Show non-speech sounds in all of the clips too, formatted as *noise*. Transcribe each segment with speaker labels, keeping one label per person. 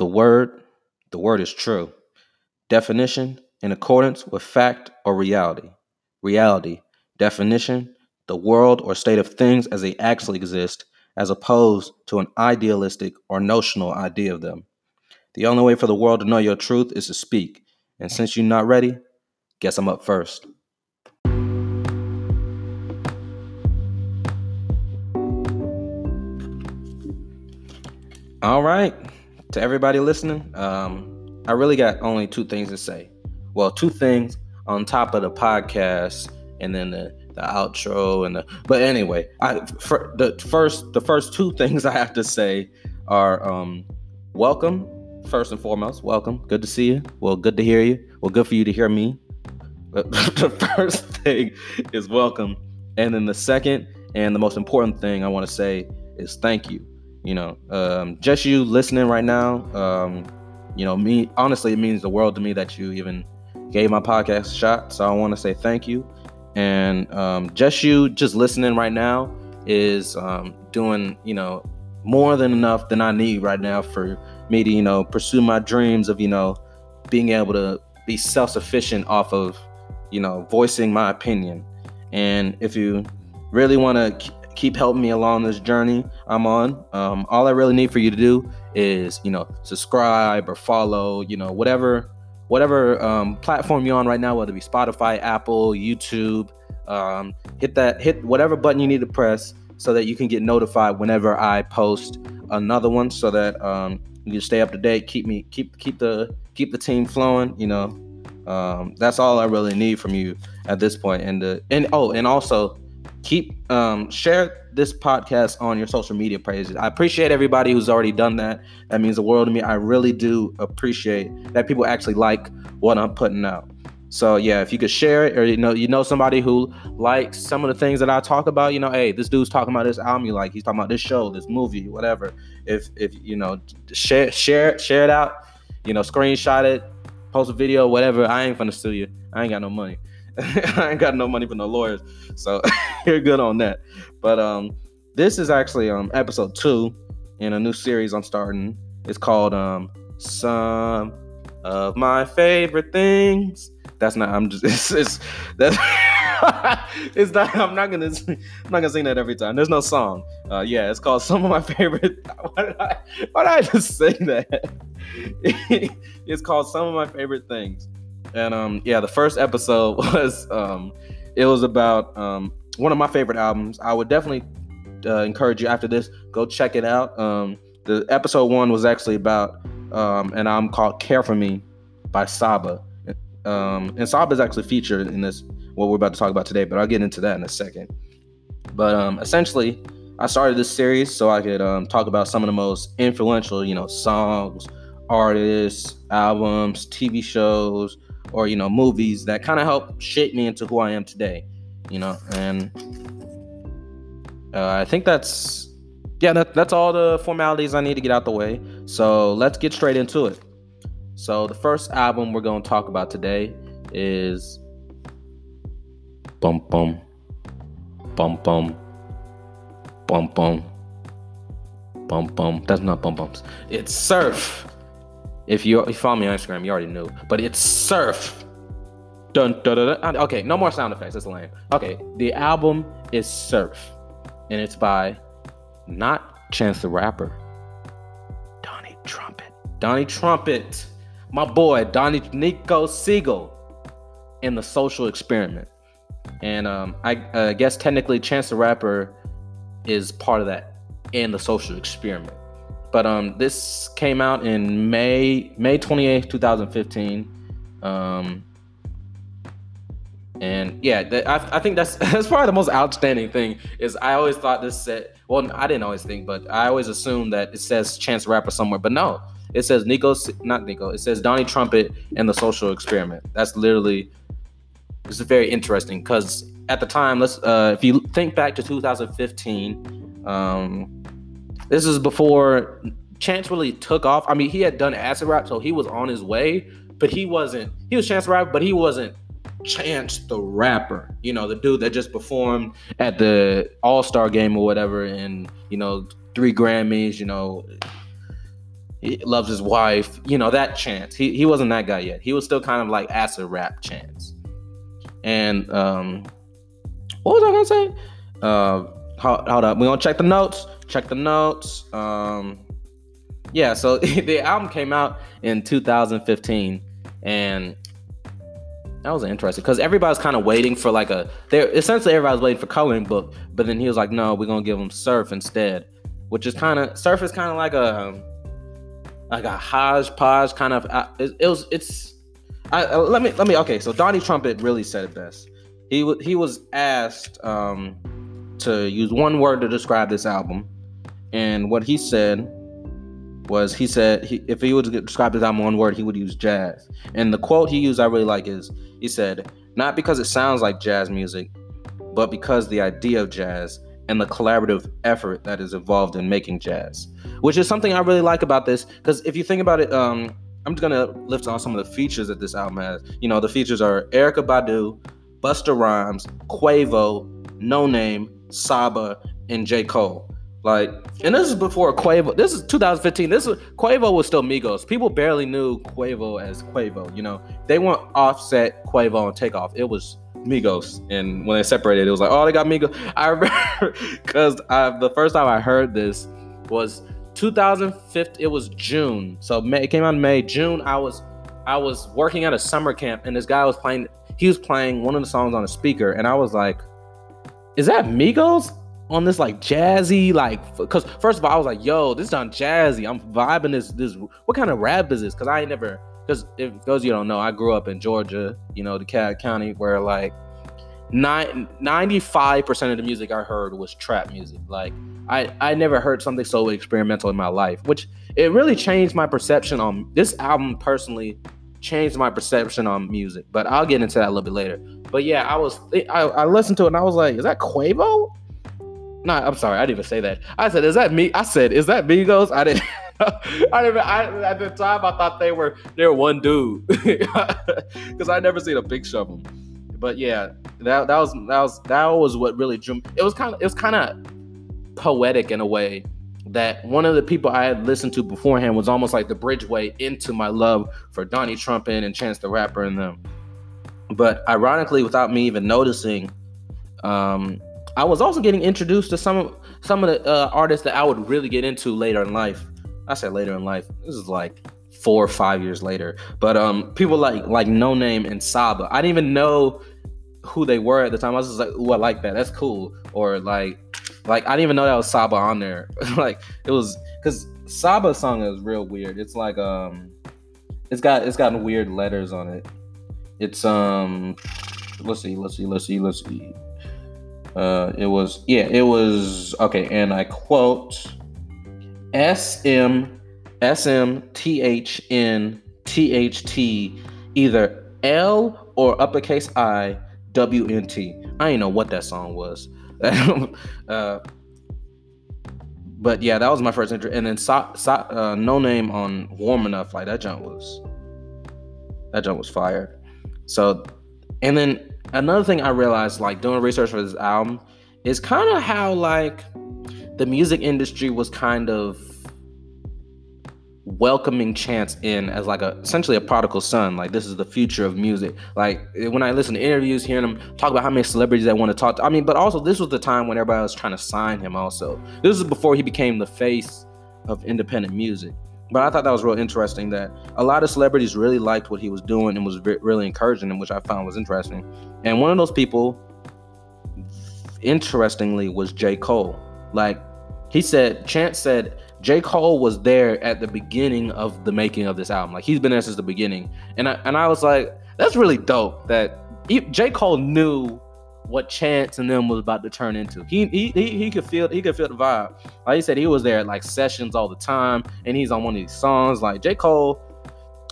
Speaker 1: The word, the word is true. Definition, in accordance with fact or reality. Reality, definition, the world or state of things as they actually exist, as opposed to an idealistic or notional idea of them. The only way for the world to know your truth is to speak. And since you're not ready, guess I'm up first. All right, to everybody listening, um, I really got only two things to say. Well, two things on top of the podcast, and then the, the outro, and the. But anyway, I for the first the first two *laughs* things I have to say are um, welcome. First and foremost, welcome. Good to see you. Well, good to hear you. Well, good for you to hear me. But *laughs* the first thing is welcome, and then the second and the most important thing I want to say is thank you you know um, just you listening right now um, you know me honestly it means the world to me that you even gave my podcast a shot so i want to say thank you. And um, just you just listening right now is um, doing you know more than enough than i need right now for me to you know pursue my dreams of you know being able to be self-sufficient off of you know voicing my opinion. And if you really want to keep helping me along this journey I'm on. Um, all I really need for you to do is, you know, subscribe or follow, you know, whatever whatever um, platform you're on right now, whether it be Spotify, Apple, YouTube. Um, hit that, hit whatever button you need to press so that you can get notified whenever I post another one, so that um, you can stay up to date. Keep me, keep keep the keep the team flowing. You know, um, that's all I really need from you at this point. And the and oh, and also keep um, share this podcast on your social media pages. I appreciate everybody who's already done that. That means the world to me. I really do appreciate that people actually like what I'm putting out. So yeah, if you could share it, or you know, you know somebody who likes some of the things that I talk about, you know, hey, this dude's talking about this album you like, he's talking about this show, this movie, whatever. If if you know, share share share it out, you know, screenshot it, post a video, whatever. I ain't gonna sue you. I ain't got no money. *laughs* I ain't got no money for no lawyers, so *laughs* you're good on that. But um, this is actually um episode two in a new series I'm starting. It's called um some of my favorite things. That's not. I'm just. *laughs* It's, it's that's. it's not. I'm not gonna. I'm not gonna sing that every time. There's no song. Uh, yeah, it's called some of my favorite. Why did I? Why did I just say that? it's called some of my favorite things. And um, yeah, the first episode *laughs* was um, it was about um, one of my favorite albums. I would definitely uh, encourage you after this go check it out. Um, the episode one was actually about um, an album called "Care for Me" by Saba, um, and Saba is actually featured in this what we're about to talk about today. But I'll get into that in a second. But um, essentially, I started this series so I could um, talk about some of the most influential, you know, songs, artists, albums, TV shows, or you know movies that kind of help shape me into who I am today. You know, and uh, I think that's yeah, that, that's all the formalities I need to get out the way. So let's get straight into it. So the first album we're going to talk about today is Bum Bum Bum Bum Bum Bum Bum Bum. That's not Bum Bums. It's Surf if you, if you follow me on Instagram, you already knew. But it's Surf. Dun, dun, dun, dun. Okay, no more sound effects. That's lame. Okay, the album is Surf, and it's by not Chance the Rapper, Donnie Trumpet. Donnie Trumpet, my boy, Donnie Nico Segal, in the Social Experiment. And um, I uh, guess technically Chance the Rapper is part of that in the Social Experiment. But um, this came out in May May 28th, 2015. Um, and yeah, I, I think that's *laughs* that's probably the most outstanding thing. Is I always thought this said, well, I didn't always think, but I always assumed that it says Chance Rapper somewhere, but no, it says Nico, not Nico, it says Donnie Trumpet and the Social Experiment. That's literally, this is very interesting because at the time, let's uh, if you think back to 2015, um, this is before Chance really took off. I mean, he had done acid rap, so he was on his way, but he wasn't. He was Chance Rap, but he wasn't Chance the rapper. You know, the dude that just performed at the All Star game or whatever, and you know, three Grammys. You know, he loves his wife, you know, that chance. He he wasn't that guy yet. He was still kind of like acid rap chance. And um what was I gonna say? Uh hold, hold up. We're gonna check the notes. Check the notes. Um yeah, so *laughs* the album came out in 2015 and that was interesting because everybody's kind of waiting for like a there essentially everybody's waiting for coloring book but then he was like no we're gonna give them surf instead which is kind of surf is kind of like a like a hodgepodge kind of uh, it, it was it's I, uh, let me let me okay so donnie trumpet really said it best he w- he was asked um to use one word to describe this album and what he said was he said he, if he would describe his album one word, he would use jazz. And the quote he used I really like is he said, "Not because it sounds like jazz music, but because the idea of jazz and the collaborative effort that is involved in making jazz." Which is something I really like about this because if you think about it, um, I'm just gonna lift on some of the features that this album has. You know, the features are Erykah Badu, Busta Rhymes, Quavo, Noname, Saba, and J. Cole. Like, and this is before Quavo. This is 2015. This is Quavo was still Migos. People barely knew Quavo as Quavo. You know, they want Offset, Quavo, and Takeoff. It was Migos, and when they separated, it was like, oh, they got Migos. I remember *laughs* because the first time I heard this was 2015. It was June, so May, it came out in May. June, I was I was working at a summer camp, and this guy was playing. He was playing one of the songs on a speaker, and I was like, "Is that Migos?" On this like jazzy like because first of all I was like yo this is on jazzy. I'm vibing this this what kind of rap is this? Because I ain't never because if those you don't know I grew up in Georgia you know DeKalb County where like 95% of the music I heard was trap music. Like I I never heard something so experimental in my life which it really changed my perception on this album personally changed my perception on music but I'll get into that a little bit later. But yeah I was I, I listened to it and I was like is that Quavo no, I'm sorry, I didn't even say that. I said, "Is that me?" I said, "Is that Migos?" I didn't. *laughs* I didn't. I, at the time, I thought they were they were one dude *laughs* because I never seen a picture of them. But yeah, that that was that was that was what really drew. It was kind of it was kind of poetic in a way that one of the people I had listened to beforehand was almost like the bridgeway into my love for Donnie Trumpet and Chance the Rapper and them. But ironically, without me even noticing, um, I was also getting introduced to some some of the uh, artists that I would really get into later in life. I said later in life. This is like four or five years later. But um, people like like Noname and Saba. I didn't even know who they were at the time. I was just like, "Ooh, I like that. That's cool." Or like, like I didn't even know that was Saba on there. *laughs* like it was because Saba's song is real weird. It's like um, it's got it's got weird letters on it. It's um, let's see, let's see, let's see, let's see. Uh, it was yeah, it was okay, and I quote S M S M T H N T H T either L or uppercase I W N T. I ain't know what that song was. *laughs* uh, but yeah, that was my first entry. And then so, so, uh, Noname on Warm Enough, like that jump was that jump was fired. So, and then another thing I realized, like doing research for this album, is kind of how like the music industry was kind of welcoming Chance in as like a essentially a prodigal son. Like this is the future of music. Like when I listen to interviews, hearing him talk about how many celebrities I want to talk to. I mean, but also this was the time when everybody was trying to sign him. Also, this is before he became the face of independent music. But I thought that was real interesting that a lot of celebrities really liked what he was doing and was really encouraging him, which I found was interesting. And one of those people, interestingly, was J. Cole. Like he said, Chance said J. Cole was there at the beginning of the making of this album. Like he's been there since the beginning. And I and I was like, that's really dope that J. Cole knew what Chance and them was about to turn into. He he he, he could feel he could feel the vibe. Like he said, he was there at like sessions all the time, and he's on one of these songs like J Cole.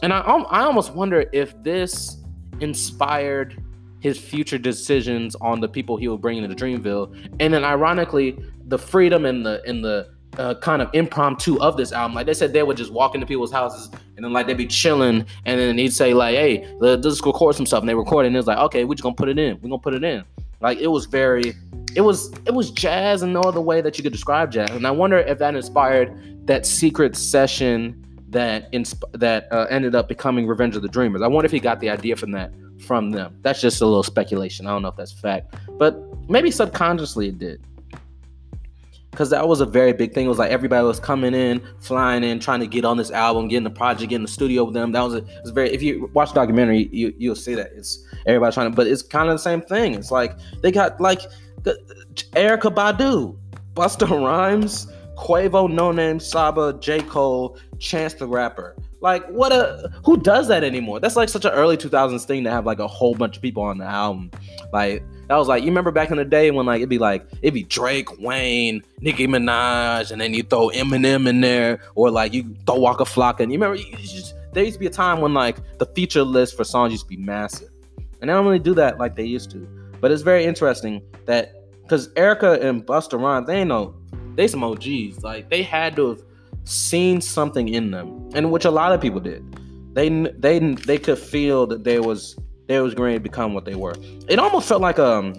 Speaker 1: And I I almost wonder if this inspired his future decisions on the people he would bring into Dreamville, and then ironically, the freedom and the and the uh, kind of impromptu of this album. Like they said, they would just walk into people's houses and then like they'd be chilling, and then he'd say like, "Hey, let's record some stuff," and they record and it, was like, "Okay, we're just gonna put it in. We're gonna put it in." Like it was very, it was it was jazz in no other way that you could describe jazz. And I wonder if that inspired that secret session that insp- that uh, ended up becoming Revenge of the Dreamers. I wonder if he got the idea from that from them. That's just a little speculation. I don't know if that's fact, but maybe subconsciously it did. Cause that was a very big thing. It was like everybody was coming in, flying in, trying to get on this album, getting the project, getting the studio with them. That was a, was very. If you watch the documentary, you you'll see that it's everybody trying to. But it's kind of the same thing. It's like they got like Erykah Badu, Busta Rhymes, Quavo, Noname, Saba, J Cole, Chance the Rapper. Like what a who does that anymore? That's like such an early 2000s thing to have like a whole bunch of people on the album. Like that was like you remember back in the day when like it'd be like it'd be Drake, Wayne, Nicki Minaj, and then you throw Eminem in there, or like you throw Waka Flocka. And you remember you just, there used to be a time when like the feature list for songs used to be massive, and they don't really do that like they used to. But it's very interesting that because Erykah and Busta Rhymes, they ain't no, they some OGs. Like they had to have seen something in them, and which a lot of people did. They they they could feel that there was they was going to become what they were. It almost felt like um.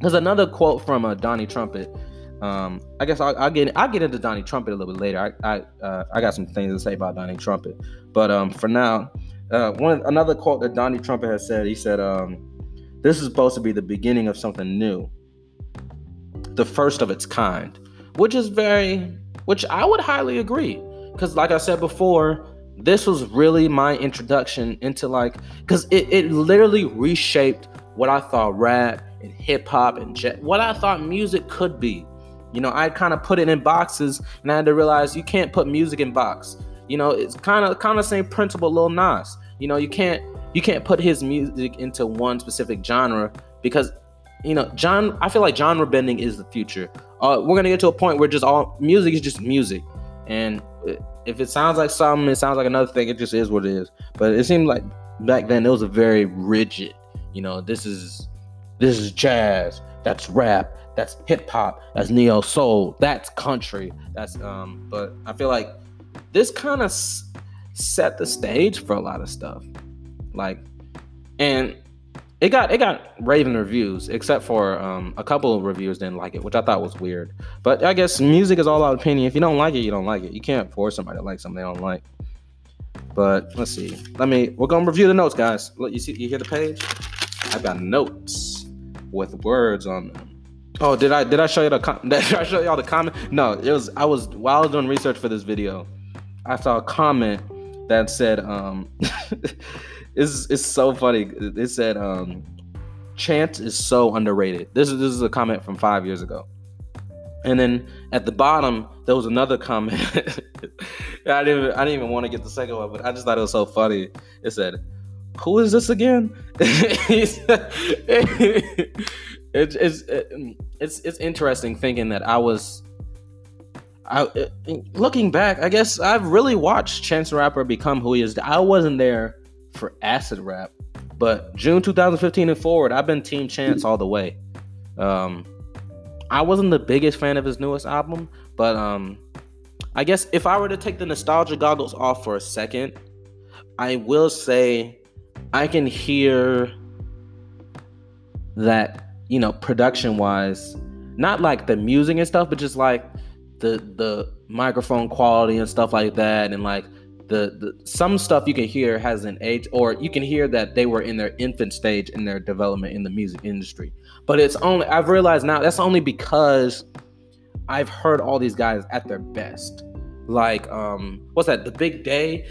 Speaker 1: There's another quote from uh, Donnie Trumpet. Um, I guess I'll, I'll, get I'll get into Donnie Trumpet a little bit later. I I, uh, I got some things to say about Donnie Trumpet, but um, for now, uh, one another quote that Donnie Trumpet has said. He said, um, "This is supposed to be the beginning of something new, the first of its kind," which is very which I would highly agree. Because, like I said before, this was really my introduction into like, because it, it literally reshaped what I thought rap and hip hop and what I thought music could be. You know, I kind of put it in boxes, and I had to realize you can't put music in box. You know, it's kind of kind of same principle, Lil Nas. You know, you can't you can't put his music into one specific genre because you know, John. I feel like genre bending is the future uh, we're gonna get to a point where just all music is just music, and if it sounds like something, it sounds like another thing. It just is what it is. But it seemed like back then it was a very rigid. You know, this is this is jazz. That's rap. That's hip hop. That's neo soul. That's country. That's um. But I feel like this kind of s- set the stage for a lot of stuff. Like, and it got it got raving reviews, except for um, a couple of reviewers didn't like it, which I thought was weird. But I guess music is all about opinion. If you don't like it, you don't like it. You can't force somebody to like something they don't like. But let's see. Let me. We're gonna review the notes, guys. Look, you see, you hear the page? I've got notes with words on them. Oh, did I did I show you the com- *laughs* did I show y'all the comment? No, it was I was while I was doing research for this video, I saw a comment that said um *laughs* it's it's so funny. It said um, Chance is so underrated. This is this is a comment from five years ago. And then at the bottom, there was another comment. I *laughs* didn't I didn't even want to get the second one, but I just thought it was so funny. It said, "Who is this again?" *laughs* it's, it's it's it's interesting thinking that I was. I, looking back, I guess I've really watched Chance Rapper become who he is. I wasn't there for acid rap. But June 2015 and forward, I've been Team Chance all the way. Um, I wasn't the biggest fan of his newest album, but um, I guess if I were to take the nostalgia goggles off for a second, I will say I can hear that you know production wise, not like the music and stuff, but just like the the microphone quality and stuff like that, and like the, the some stuff you can hear has an age or you can hear that they were in their infant stage in their development in the music industry. But it's only i've realized now that's only because i've heard all these guys at their best. Like um what's that the big day?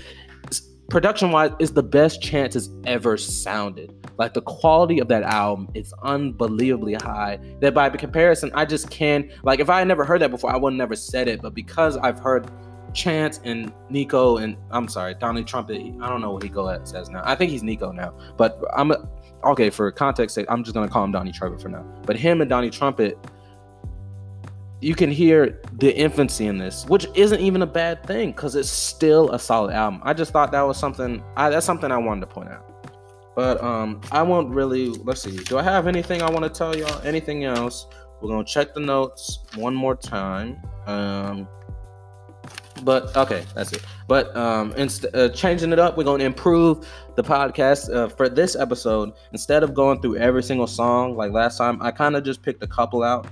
Speaker 1: Production wise is the best chance it's ever sounded. Like the quality of that album is unbelievably high. That by comparison i just can like if i had never heard that before i would never said it. But because i've heard Chance and Nico and I'm sorry, Donnie Trumpet. I don't know what he go at says now. I think he's Nico now, but I'm okay for context sake. I'm just gonna call him Donnie Trumpet for now. But him and Donnie Trumpet, you can hear the infancy in this, which isn't even a bad thing because it's still a solid album. I just thought that was something. I, that's something I wanted to point out. But um, I won't really. Let's see. Do I have anything I want to tell y'all? Anything else? We're gonna check the notes one more time. Um, but okay, that's it. But um, inst- uh, changing it up, we're going to improve the podcast uh, for this episode. Instead of going through every single song like last time, I kind of just picked a couple out.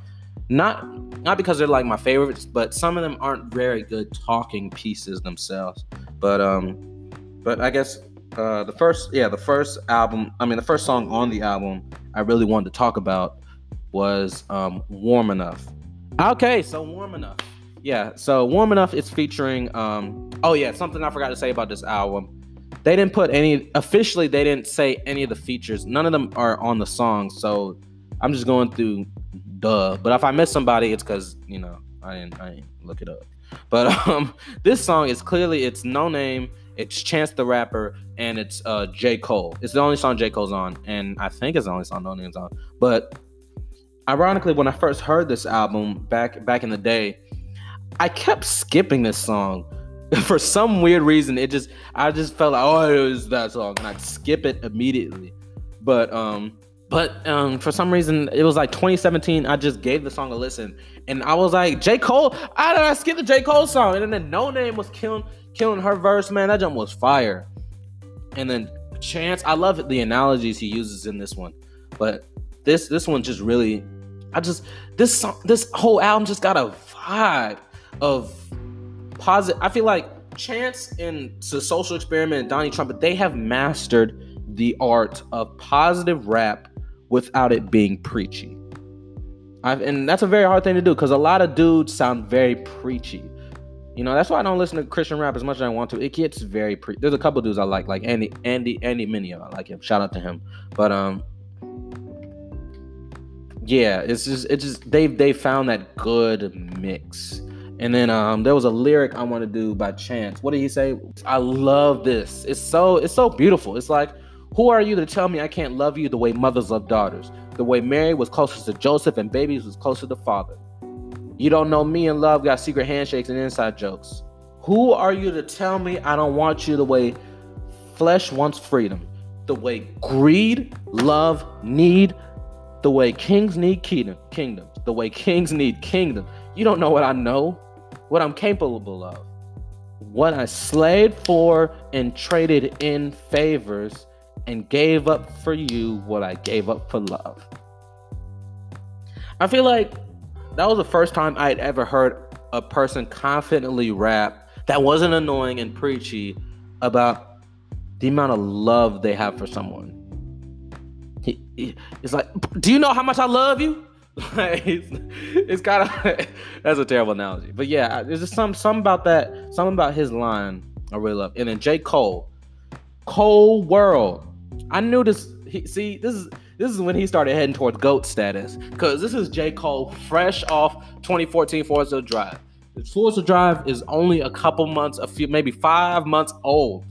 Speaker 1: Not, not because they're like my favorites, but some of them aren't very good talking pieces themselves. But um, but I guess uh, the first, yeah, the first album. I mean, the first song on the album I really wanted to talk about was um, "Warm Enough." Okay, so "Warm Enough." Yeah, so "Warm Enough" it's featuring. Um, oh yeah, something I forgot to say about this album. They didn't put any officially. They didn't say any of the features. None of them are on the song. So I'm just going through duh. But if I miss somebody, it's because you know I didn't I didn't look it up. But *laughs* um, this song is clearly it's Noname, it's Chance the Rapper, and it's uh J Cole. It's the only song J Cole's on, and I think it's the only song Noname's on. But ironically, when I first heard this album back back in the day, I kept skipping this song. *laughs* For some weird reason, it just I just felt like oh it was that song, and I'd skip it immediately. But um, but um, for some reason, it was like 2017. I just gave the song a listen, and I was like, J. Cole. How did I skip the J. Cole song? And then Noname was killing killing her verse. Man, that jump was fire. And then Chance, I love the analogies he uses in this one, but this this one just really, I just this song, this whole album just got a vibe of positive. I feel like Chance and the Social Experiment and Donnie Trumpet, they have mastered the art of positive rap without it being preachy. I've, and that's a very hard thing to do because a lot of dudes sound very preachy. You know, that's why I don't listen to Christian rap as much as I want to. It gets very pre. There's a couple dudes I like, like Andy, Andy, Andy Mineo. I like him. Shout out to him. But um, yeah, it's just it's just they've they found that good mix. And then um, there was a lyric I want to do by Chance. What did he say? I love this. It's so it's so beautiful. It's like who are you to tell me I can't love you the way mothers love daughters? The way Mary was closest to Joseph and babies was closer to father. You don't know me and love got secret handshakes and inside jokes. Who are you to tell me I don't want you the way flesh wants freedom? The way greed, love, need, the way kings need kingdom, kingdoms, the way kings need kingdom. You don't know what I know, what I'm capable of. What I slaved for and traded in favors and gave up for you what I gave up for love. I feel like that was the first time I'd ever heard a person confidently rap that wasn't annoying and preachy about the amount of love they have for someone. He, he, it's like, do you know how much I love you? *laughs* it's, it's kind of that's a terrible analogy, but yeah, there's just some some about that, something about his line I really love. And then J Cole, Cole World, I knew this. He, see, this is this is when he started heading towards goat status because this is J Cole fresh off 2014 Forest Hills Drive. The Forest Hills Drive is only a couple months, a few, maybe five months old.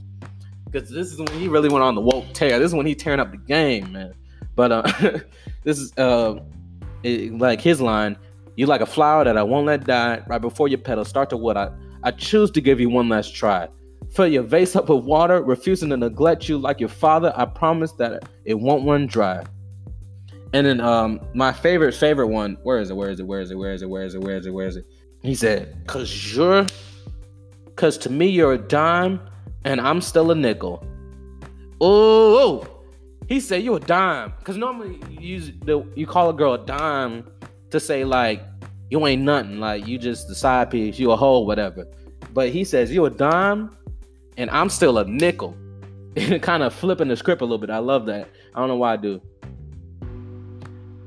Speaker 1: Because this is when he really went on the woke tear. This is when he tearing up the game, man. But uh, *laughs* this is uh, it, like his line. you're like a flower that I won't let die. Right before your petals start to what I I choose to give you one last try. Fill your vase up with water, refusing to neglect you like your father. I promise that it won't run dry. And then um my favorite favorite one, where is it? Where is it? Where is it? Where is it? Where is it? Where is it? Where is it? He said, "Cause you're, cause to me you're a dime, and I'm still a nickel." Oh, he said you a dime, cause normally you use the you call a girl a dime to say like you ain't nothing, like you just the side piece, you a hoe, whatever. But he says you a dime, and I'm still a nickel. *laughs* kind of flipping the script a little bit. I love that. I don't know why I do.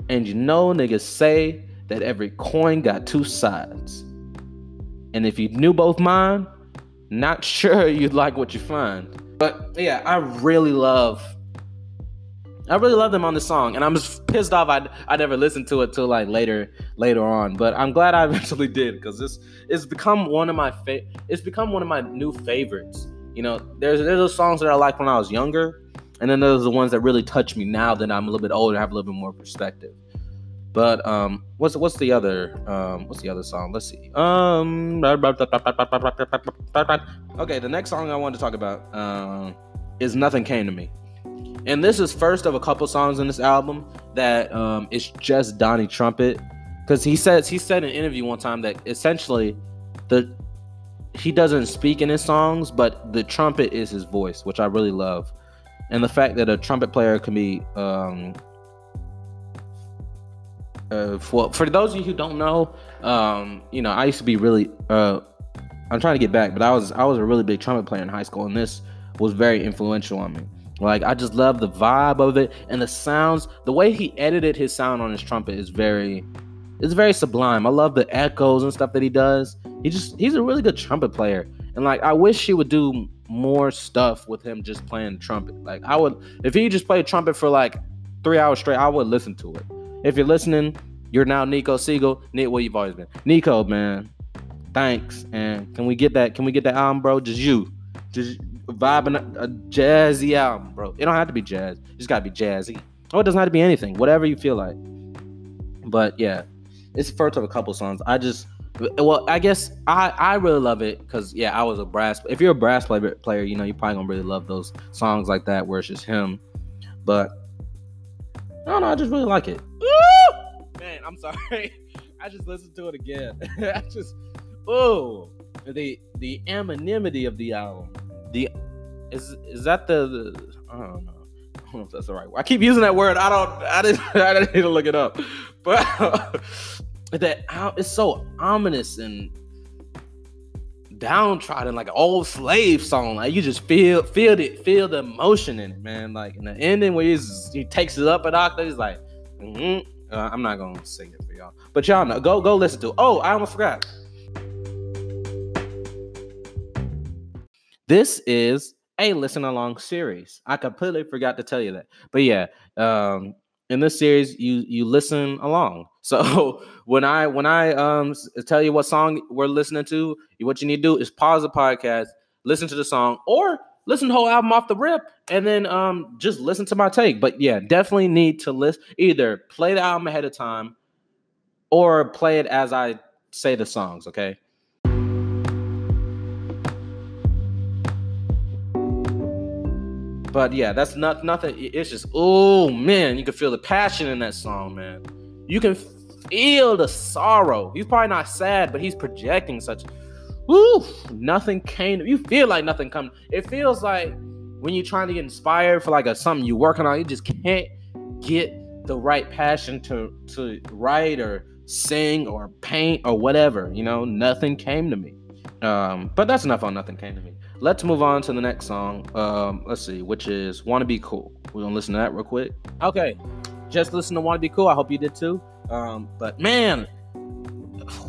Speaker 1: And you know, niggas say that every coin got two sides. And if you knew both mine, not *laughs* sure you'd like what you find. But yeah, I really love I really love them on the song, and I'm just pissed off I I never listened to it till like later later on. But I'm glad I eventually did because this it's become one of my fa- it's become one of my new favorites. You know, there's there's those songs that I like when I was younger, and then there's the ones that really touch me now that I'm a little bit older, have a little bit more perspective. But um, what's what's the other um, what's the other song? Let's see. Um, okay, the next song I want to talk about uh, is "Nothing Came to Me," and this is first of a couple songs in this album that um, is just Donnie Trumpet, because he says he said in an interview one time that essentially the he doesn't speak in his songs, but the trumpet is his voice, which I really love. And the fact that a trumpet player can be um, uh, for for those of you who don't know, um, you know, I used to be really. Uh, I'm trying to get back, but I was I was a really big trumpet player in high school, and this was very influential on me. Like I just love the vibe of it and the sounds. The way he edited his sound on his trumpet is very, it's very sublime. I love the echoes and stuff that he does. He just he's a really good trumpet player, and like I wish he would do more stuff with him just playing trumpet. Like I would, if he just played trumpet for like three hours straight, I would listen to it. If you're listening, you're now Nico Segal. Nick, what you've always been. Nico, man. Thanks. And can we get that? Can we get that album, bro? Just you. Just vibing a, uh, a jazzy album, bro. It don't have to be jazz. It just gotta be jazzy. Oh, it doesn't have to be anything. Whatever you feel like. But yeah, it's the first of a couple songs. I just well, I guess I I really love it because yeah, I was a brass. If you're a brass player, player, you know you're probably gonna really love those songs like that where it's just him. But I don't know, I just really like it. Man, I'm sorry. *laughs* I just listened to it again. *laughs* I just oh the the anonymity of the album. The is is that the, the I don't know. I don't know if that's the right word. I keep using that word. I don't. I didn't. *laughs* I didn't need to look it up. But *laughs* that it's so ominous and downtrodden, like an old slave song. Like you just feel feel it, feel the emotion in it, man. Like in the ending where he's, he takes it up an octave, he's like, mm-hmm. uh, I'm not gonna sing it for y'all, but y'all know. Go go listen to. It. Oh, I almost forgot. This is a listen along series. I completely forgot to tell you that, but yeah, um, in this series you you listen along. *laughs* So when i when i um tell you what song we're listening to what you need to do is pause the podcast listen to the song or listen to the whole album off the rip and then um just listen to my take. But yeah definitely need to list either play the album ahead of time or play it as i say the songs okay But yeah, that's not nothing. It's just oh man, you can feel the passion in that song, man. You can feel the sorrow. He's probably not sad, but he's projecting such. Woo! Nothing came. You feel like nothing come. It feels like when you're trying to get inspired for like a something you're working on, you just can't get the right passion to to write or sing or paint or whatever. You know, nothing came to me. Um, but that's enough on nothing came to me. Let's move on to the next song. Um, let's see, which is "Wanna Be Cool." We're gonna listen to that real quick. Okay, just listen to "Wanna Be Cool." I hope you did too. Um, but man,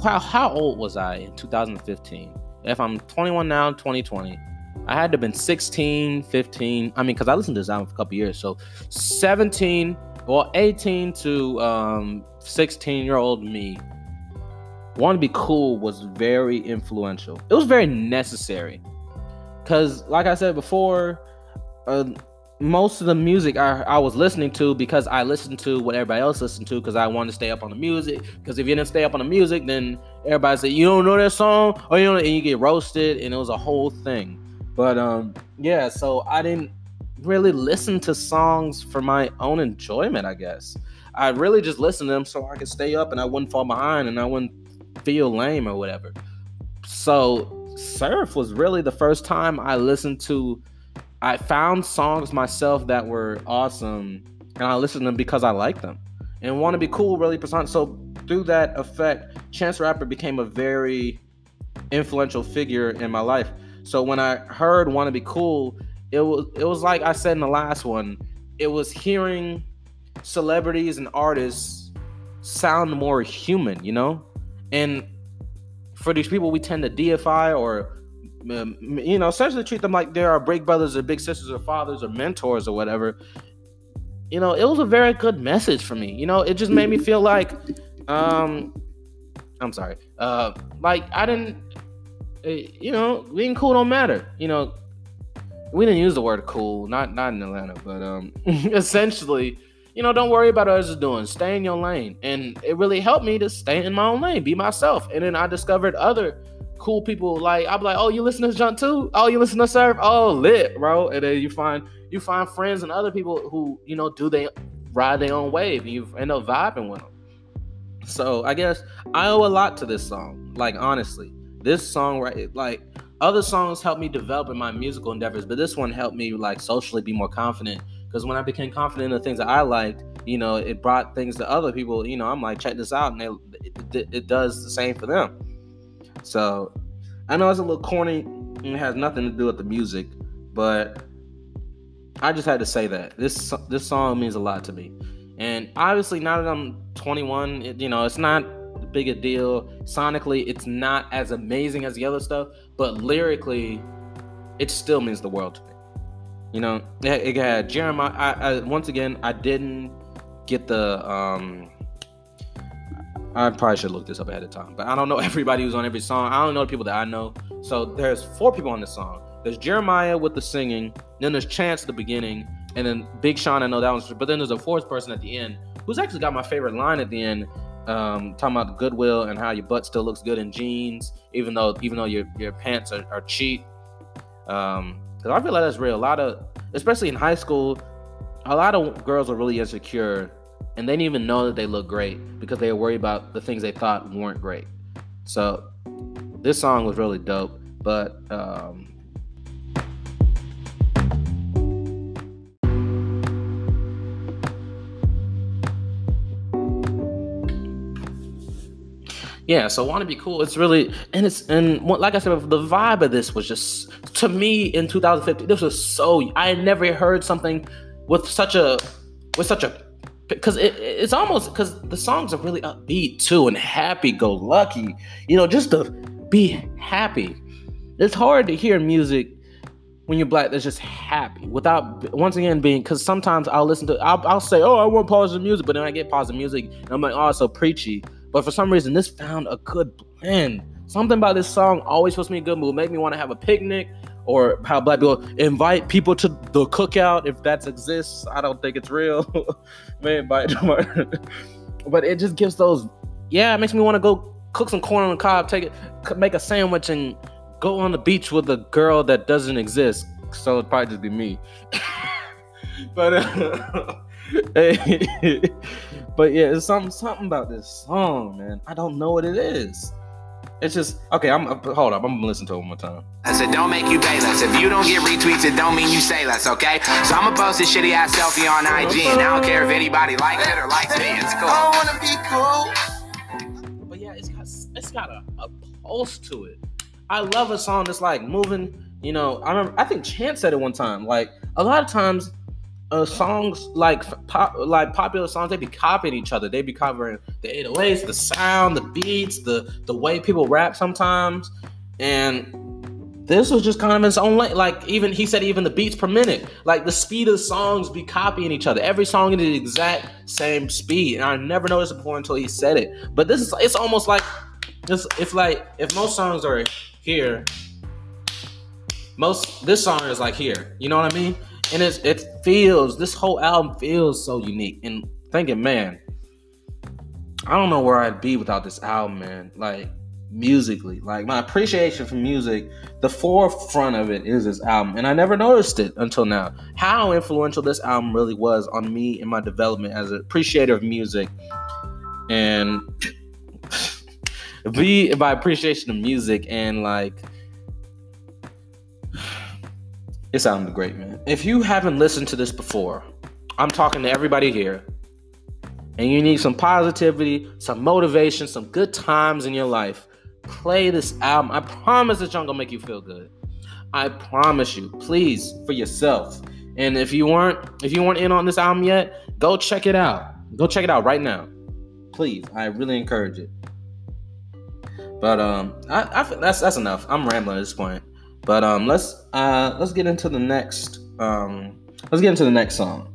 Speaker 1: how how old was I in 2015? If I'm 21 now, 2020, I had to have been 16, 15. I mean, because I listened to this album for a couple years, so 17 or 18 to um, 16 year old me. Want to be cool was very influential. It was very necessary because like i said before uh, most of the music I, I was listening to because i listened to what everybody else listened to because i wanted to stay up on the music. Because if you didn't stay up on the music then everybody said you don't know that song? Or you know and you get roasted and it was a whole thing. But um yeah so i didn't really listen to songs for my own enjoyment i guess. I really just listened to them so i could stay up and i wouldn't fall behind and i wouldn't feel lame or whatever. So surf was really the first time I listened to I found songs myself that were awesome and I listened to them because I like them. And want to be cool really persona. So through that effect, Chance Rapper became a very influential figure in my life. So when I heard Want to Be Cool, it was it was like I said in the last one, it was hearing celebrities and artists sound more human, you know? And for these people we tend to deify or um, you know essentially treat them like they're our break brothers or big sisters or fathers or mentors or whatever. You know it was a very good message for me. You know it just made me feel like um i'm sorry uh like i didn't uh, you know being cool don't matter. You know we didn't use the word cool not not in atlanta but um *laughs* essentially you know, don't worry about what others doing. Stay in your lane. And it really helped me to stay in my own lane, be myself. And then I discovered other cool people. Like I'm like, oh, you listen to Jump too? Oh, you listen to Surf? Oh, lit, bro. And then you find you find friends and other people who you know do they ride their own wave, and you end up vibing with them. So I guess I owe a lot to this song. Like honestly, this song right, like other songs helped me develop in my musical endeavors, but this one helped me like socially be more confident because when I became confident in the things that I liked, you know, it brought things to other people. You know, I'm like, check this out, and they, it, it does the same for them. So I know it's a little corny and it has nothing to do with the music, but I just had to say that this this song means a lot to me. And obviously, now that I'm 21, it, you know, it's not big a deal. Sonically, it's not as amazing as the other stuff, but lyrically, it still means the world to me. You know, it, had Jeremiah. I, I, once again, I didn't get the. um I probably should look this up ahead of time, but I don't know *laughs* everybody who's on every song. I don't know the people that I know. So there's four people on this song. There's Jeremiah with the singing, then there's Chance at the beginning, and then Big Sean. I know that one's, but then there's a fourth person at the end who's actually got my favorite line at the end, um, talking about goodwill and how your butt still looks good in jeans, even though even though your your pants are, are cheap. Um, because I feel like that's real. A lot of, especially in high school, a lot of girls are really insecure, and they didn't even know that they look great because they were worried about the things they thought weren't great. So, this song was really dope. But um, yeah so want to be cool it's really and it's and like i said the vibe of this was just to me in 2015 this was so i had never heard something with such a with such a because it, it's almost because the songs are really upbeat too and happy go lucky you know just to be happy. It's hard to hear music when you're black that's just happy without once again being because sometimes i'll listen to I'll, I'll say oh i want positive music but then i get positive music and i'm like oh it's so preachy but for some reason, this found a good blend. Something about this song always puts me in a good mood, make me want to have a picnic, or how black people invite people to the cookout if that exists. I don't think it's real. *laughs* Man, invite *laughs* but it just gives those. Yeah, it makes me want to go cook some corn on the cob, take it, make a sandwich, and go on the beach with a girl that doesn't exist. So it'd probably just be me. *laughs* but. Uh, but yeah, it's something something about this song, man. I don't know what it is. It's just okay. I'm hold up. I'm gonna listen to it one more time.
Speaker 2: I said, don't make you pay less. If you don't get retweets, it don't mean you say less, okay? So I'm gonna post this shitty ass selfie on IG, and I don't care if anybody likes it or likes me. It's cool. I wanna
Speaker 1: be cool. But yeah, it's got it's got a, a pulse to it. I love a song that's like moving. You know, I remember. I think Chance said it one time. Like a lot of times uh, songs like pop, like popular songs, they be copying each other. They be covering the 808s, the sound, the beats, the the way people rap sometimes. And this was just kind of its own like, like even he said even the beats per minute, like the speed of the songs be copying each other. Every song in the exact same speed, and I never noticed before until he said it. But this is it's almost like this. If like if most songs are here, most this song is like here. You know what I mean? And it's it feels this whole album feels so unique. And thinking, man, I don't know where I'd be without this album, man. Like musically, like my appreciation for music, the forefront of it is this album, and I never noticed it until now. How influential this album really was on me and my development as an appreciator of music, and *laughs* be my appreciation of music and like it sounded great, man. If you haven't listened to this before, I'm talking to everybody here, and you need some positivity, some motivation, some good times in your life, play this album. I promise this song gonna make you feel good. I promise you. Please, for yourself. And if you weren't if you weren't in on this album yet, go check it out. Go check it out right now. Please, I really encourage it. But um, I, I that's that's enough. I'm rambling at this point. But um, let's uh, let's get into the next um, let's get into the next song,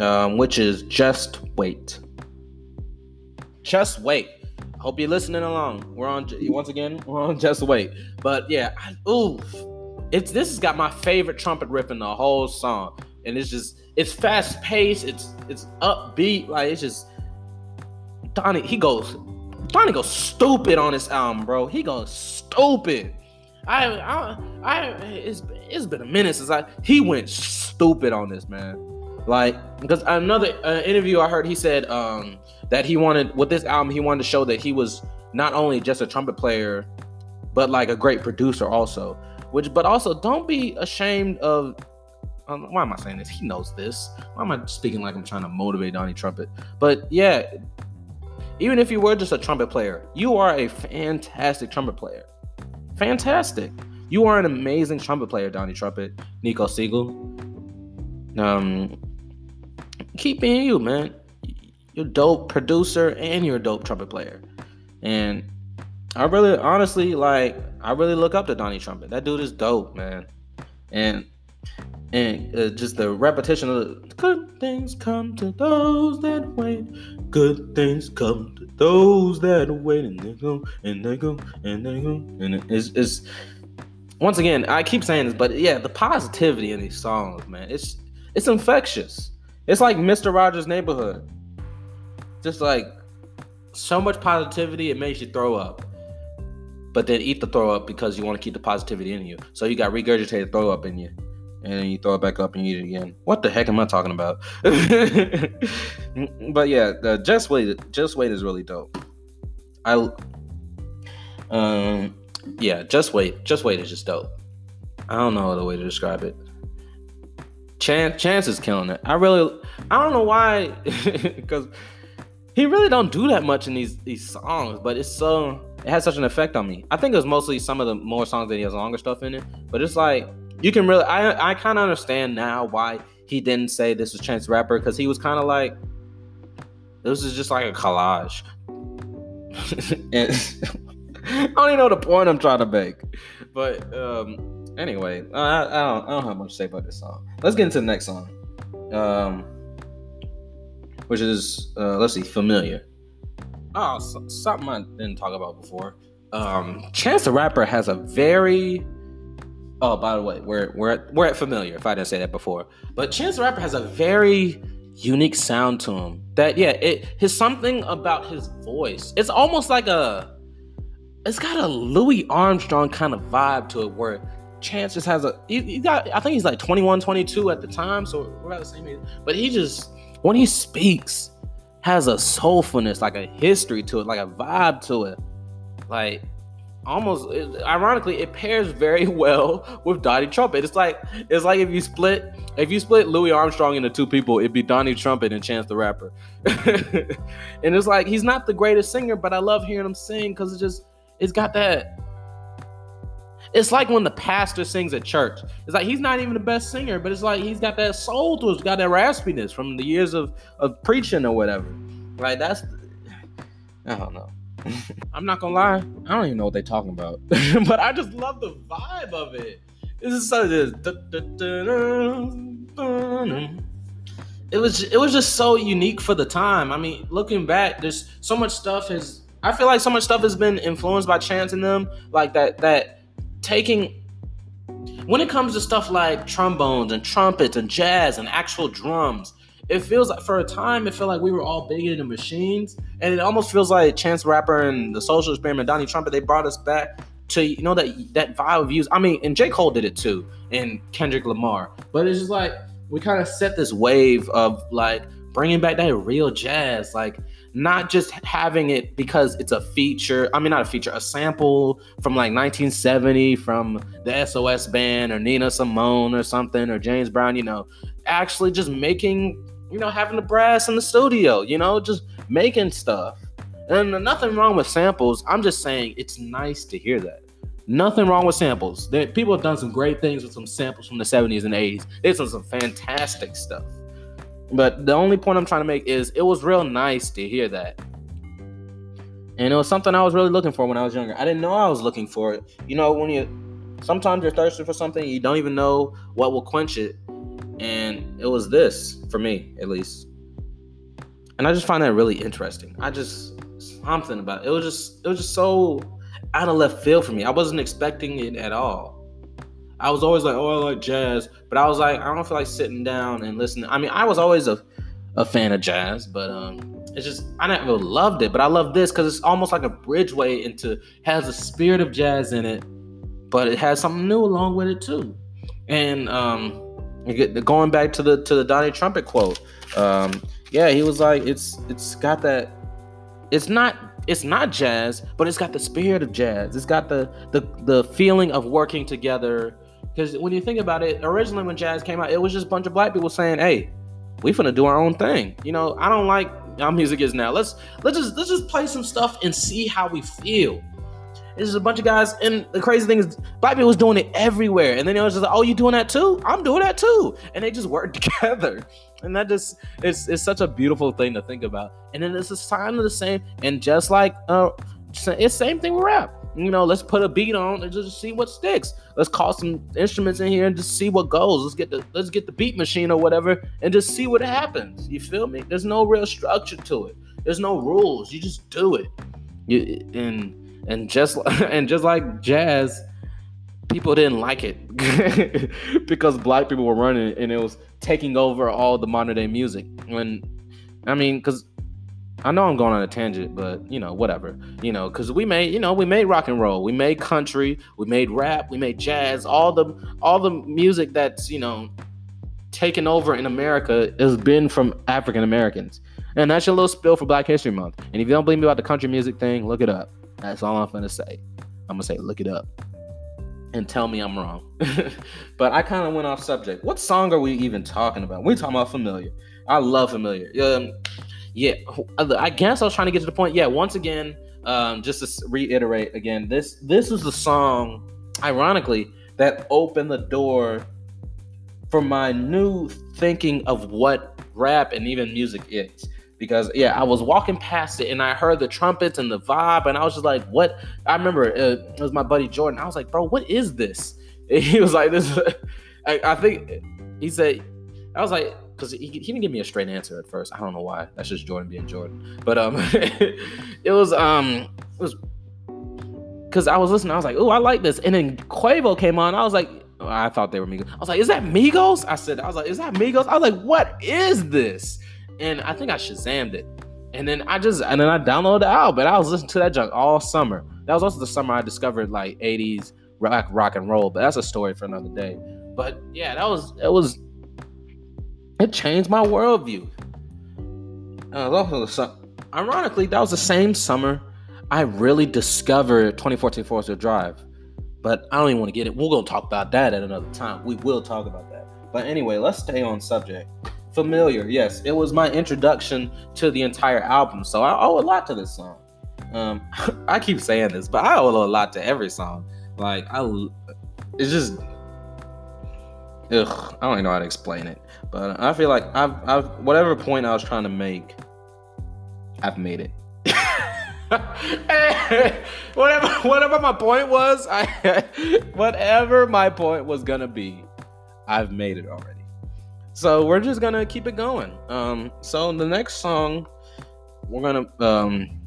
Speaker 1: um, which is "Just Wait." Just wait. Hope you're listening along. We're on once again. *laughs* We're on "Just Wait." But yeah, I, oof, it's this has got my favorite trumpet riff in the whole song, and it's just it's fast paced. It's it's upbeat. Like it's just Donnie. He goes Donnie goes stupid on this album, bro. He goes stupid. I, I, I, it's, it's been a minute since I. He went stupid on this man, like because another uh, interview I heard he said um, that he wanted with this album he wanted to show that he was not only just a trumpet player, but like a great producer also. Which, but also don't be ashamed of um, why am I saying this? He knows this. Why am I speaking like I'm trying to motivate Donnie Trumpet? But yeah, even if you were just a trumpet player, you are a fantastic trumpet player. Fantastic. You are an amazing trumpet player, Donnie Trumpet, Nico Segal. Um, keep being you, man. You're dope producer and you're a dope trumpet player. And I really, honestly, like, I really look up to Donnie Trumpet. That dude is dope, man. And and uh, just the repetition of the good things come to those that wait. Good things come to those that wait, and they go and they go and they go, and it's, it's once again I keep saying this, but yeah, the positivity in these songs, man, it's it's infectious. It's like Mr. Rogers' Neighborhood, just like so much positivity it makes you throw up. But then eat the throw up because you want to keep the positivity in you. So you got regurgitated throw up in you and then you throw it back up and eat it again. What the heck am I talking about? *laughs* but yeah, the just wait, just wait is really dope. I, um, yeah, just wait, just wait is just dope. I don't know other way to describe it. Chance, Chance is killing it. I really, I don't know why, *laughs* because he really don't do that much in these these songs, but it's so it has such an effect on me. I think it was mostly some of the more songs that he has longer stuff in it, but it's like you can really I I kind of understand now why he didn't say this was Chance Rapper because he was kind of like this is just like a collage. *laughs* *laughs* I don't even know the point I'm trying to make, but um, anyway, I, I don't I don't have much to say about this song. Let's get into the next song, um, which is uh, let's see, familiar. Oh, so, something I didn't talk about before. Um, Chance the Rapper has a very Oh, by the way, we're we're at, we're at familiar. If I didn't say that before, but Chance the Rapper has a very unique sound to him. That yeah, it his something about his voice. It's almost like a. It's got a Louis Armstrong kind of vibe to it, where Chance just has a. He, he got. I think he's like 21, 22 at the time, so we're about the same age. But he just when he speaks, has a soulfulness, like a history to it, like a vibe to it, like almost ironically it pairs very *laughs* well with Donnie Trumpet. It's like it's like if you split if you split Louis Armstrong into two people, it'd be Donnie Trumpet and Chance the Rapper. *laughs* and it's like he's not the greatest singer, but I love hearing him sing because it just it's got that. It's like when the pastor sings at church. It's like he's not even the best singer, but it's like he's got that soul to it. He's got that raspiness from the years of of preaching or whatever. Like that's I don't know. I'm not gonna lie, I don't even know what they're talking about, but I just love the vibe of it. This is so. It was it was just so unique for the time. I mean, looking back, there's so much stuff has. I feel like so much stuff has been influenced by Chance and them, like that that taking when it comes to stuff like trombones and trumpets and jazz and actual drums it feels like for a time it felt like we were all big into machines. And it almost feels like chance rapper and the social experiment donnie trumpet they brought us back to you know that that vibe of views. I mean and j. Cole did it too and kendrick lamar. But it's just like we kind of set this wave of like bringing back that real jazz. Like not just having it because it's a feature i mean not a feature a sample from like 1970 from the sos band or nina simone or something or james brown you know. Actually just making you know, having the brass in the studio, you know, just making stuff. And nothing wrong with samples. I'm just saying it's nice to hear that. Nothing wrong with samples. People have done some great things with some samples from the 70s and 80s. They've done some fantastic stuff. But the only point I'm trying to make is it was real nice to hear that. And it was something I was really looking for when I was younger. I didn't know I was looking for it. You know, when you sometimes you're thirsty for something, you don't even know what will quench it and it was this for me at least. And i just find that really interesting. I just something about it, it was just it was just so out of left field for me. I wasn't expecting it at all. I was always like oh i like jazz. But i was like i don't feel like sitting down and listening. I mean i was always a, a fan of jazz but um it's just i never loved it. But i love this because it's almost like a bridgeway into has a spirit of jazz in it but it has something new along with it too. And um Going back to the to the Donnie Trumpet quote, um, yeah, he was like, it's it's got that. It's not it's not jazz, but it's got the spirit of jazz. It's got the the the feeling of working together Because when you think about it, originally when jazz came out, it was just a bunch of black people saying, "Hey, we finna do our own thing." You know, I don't like how music is now. Let's let's just let's just play some stuff and see how we feel. It's just a bunch of guys, and the crazy thing is, people was doing it everywhere. And then it was just like, "Oh, you doing that too? I'm doing that too," and they just worked *laughs* together. And that just it's it's such a beautiful thing to think about. And then it's a kind of the same, and just like uh, it's same thing with rap. You know, let's put a beat on and just see what sticks. Let's call some instruments in here and just see what goes. Let's get the let's get the beat machine or whatever and just see what happens. You feel me? There's no real structure to it. There's no rules. You just do it. You and and just *laughs* and just like jazz, people didn't like it *laughs* because black people were running and it was taking over all the modern day music. When I mean, because I know I'm going on a tangent, but you know, whatever. You know, because we made, you know, we made rock and roll, we made country, we made rap, we made jazz, all the all the music that's you know taken over in America has been from African Americans. And that's your little spill for Black History Month. And if you don't believe me about the country music thing, look it up. That's all I'm gonna say. I'm gonna say look it up. And tell me I'm wrong. *laughs* but I kind of went off subject. What song are we even talking about? We're talking about familiar. I love familiar. Um, yeah, I guess I was trying to get to the point. Yeah, once again, um, just to reiterate again, this this is the song, ironically, that opened the door for my new thinking of what rap and even music is. Because yeah, I was walking past it and I heard the trumpets and the vibe, and I was just like, "What?" I remember it, it was my buddy Jordan. I was like, "Bro, what is this?" *laughs* And he was like, "This." *laughs* I, I think he said, "I was like." because he, he didn't give me a straight answer at first. I don't know why. That's just Jordan being Jordan. But um, *laughs* it was um, it was because I was listening. I was like, oh, I like this. And then Quavo came on. I was like, oh, I thought they were Migos. I was like, is that Migos? I said, I was like, is that Migos? I was like, what is this? And I think I Shazammed it. And then I just and then I downloaded the album. But I was listening to that junk all summer. That was also the summer I discovered like 80s rock rock and roll. But that's a story for another day. But yeah, that was it was it changed my worldview. Uh, also the ironically, that was the same summer I really discovered 2014 Forest Drive. But I don't even want to get it. We're gonna talk about that at another time. We will talk about that. But anyway, let's stay on subject. Familiar, yes, it was my introduction to the entire album, so I owe a lot to this song. Um, *laughs* I keep saying this, but I owe a lot to every song. Like I, it's just, ugh, I don't even know how to explain it. But I feel like I've, I've whatever point I was trying to make, I've made it. *laughs* whatever whatever my point was, I *laughs* whatever my point was gonna be, I've made it already. So we're just gonna keep it going. Um, so the next song we're gonna um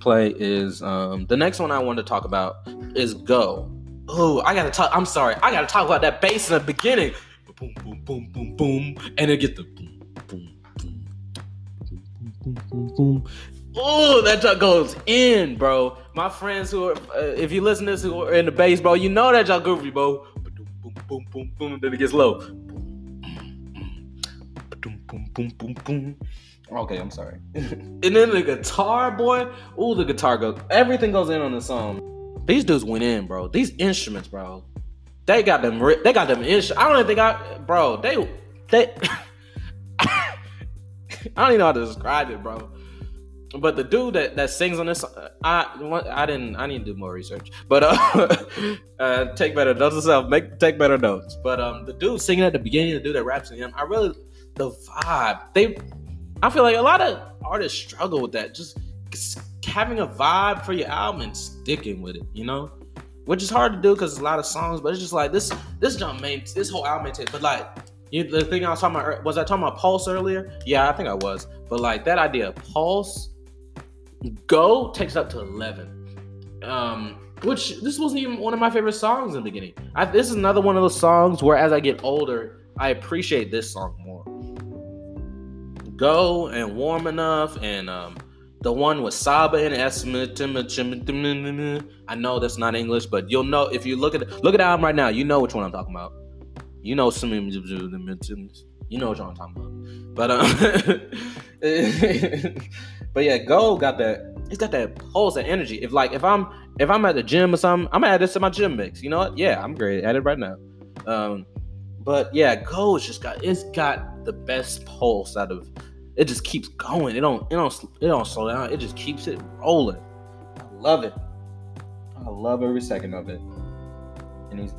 Speaker 1: play is um the next one I want to talk about is Go. Oh, I gotta talk. I'm sorry, I gotta talk about that bass in the beginning boom, boom, boom, boom, boom, and it get the boom, boom, boom, boom, boom, boom, boom. Oh, that junk goes in, bro. My friends who are, uh, if you listen to this, who are in the bass, bro, you know that y'all goofy, bro. Boom, boom, boom, boom, boom. Then it gets low. Boom, boom, boom, boom, boom. Okay, I'm sorry. and then the guitar, boy. Ooh, the guitar goes. Everything goes in on the song. These dudes went in, bro. These instruments, bro. They got them. They got them. Ins- I don't even think I, bro. They, they. *laughs* I don't even know how to describe it, bro. But the dude that, that sings on this, I I didn't. I need to do more research. But uh, *laughs* uh take better notes yourself. Make take better notes. But um, the dude singing at the beginning, the dude that raps in him, I really the vibe. They, I feel like a lot of artists struggle with that. Just having a vibe for your album and sticking with it. You know which is hard to do because it's a lot of songs. But it's just like this. This jump made this whole album made But like you, the thing I was talking about was I talking about Pulse earlier? Yeah, I think I was. But like that idea, Pulse, Go takes up to eleven. Um, which this wasn't even one of my favorite songs in the beginning. I, this is another one of those songs where as I get older, I appreciate this song more. Go and Warm Enough and um, the one with Saba and Estimate. I know that's not English, but you'll know if you look at look at the album right now. You know which one I'm talking about. You know some. You know what I'm talking about. But um, *laughs* but yeah, Go got that. It's got that pulse, that energy. If like if I'm if I'm at the gym or something, I'm gonna add this to my gym mix. You know what? Yeah, I'm great at it right now. Um, but yeah, Go just got it's got the best pulse out of it. Just keeps going. It don't it don't it don't slow down. It just keeps it rolling. I love it. I love every second of it. And he's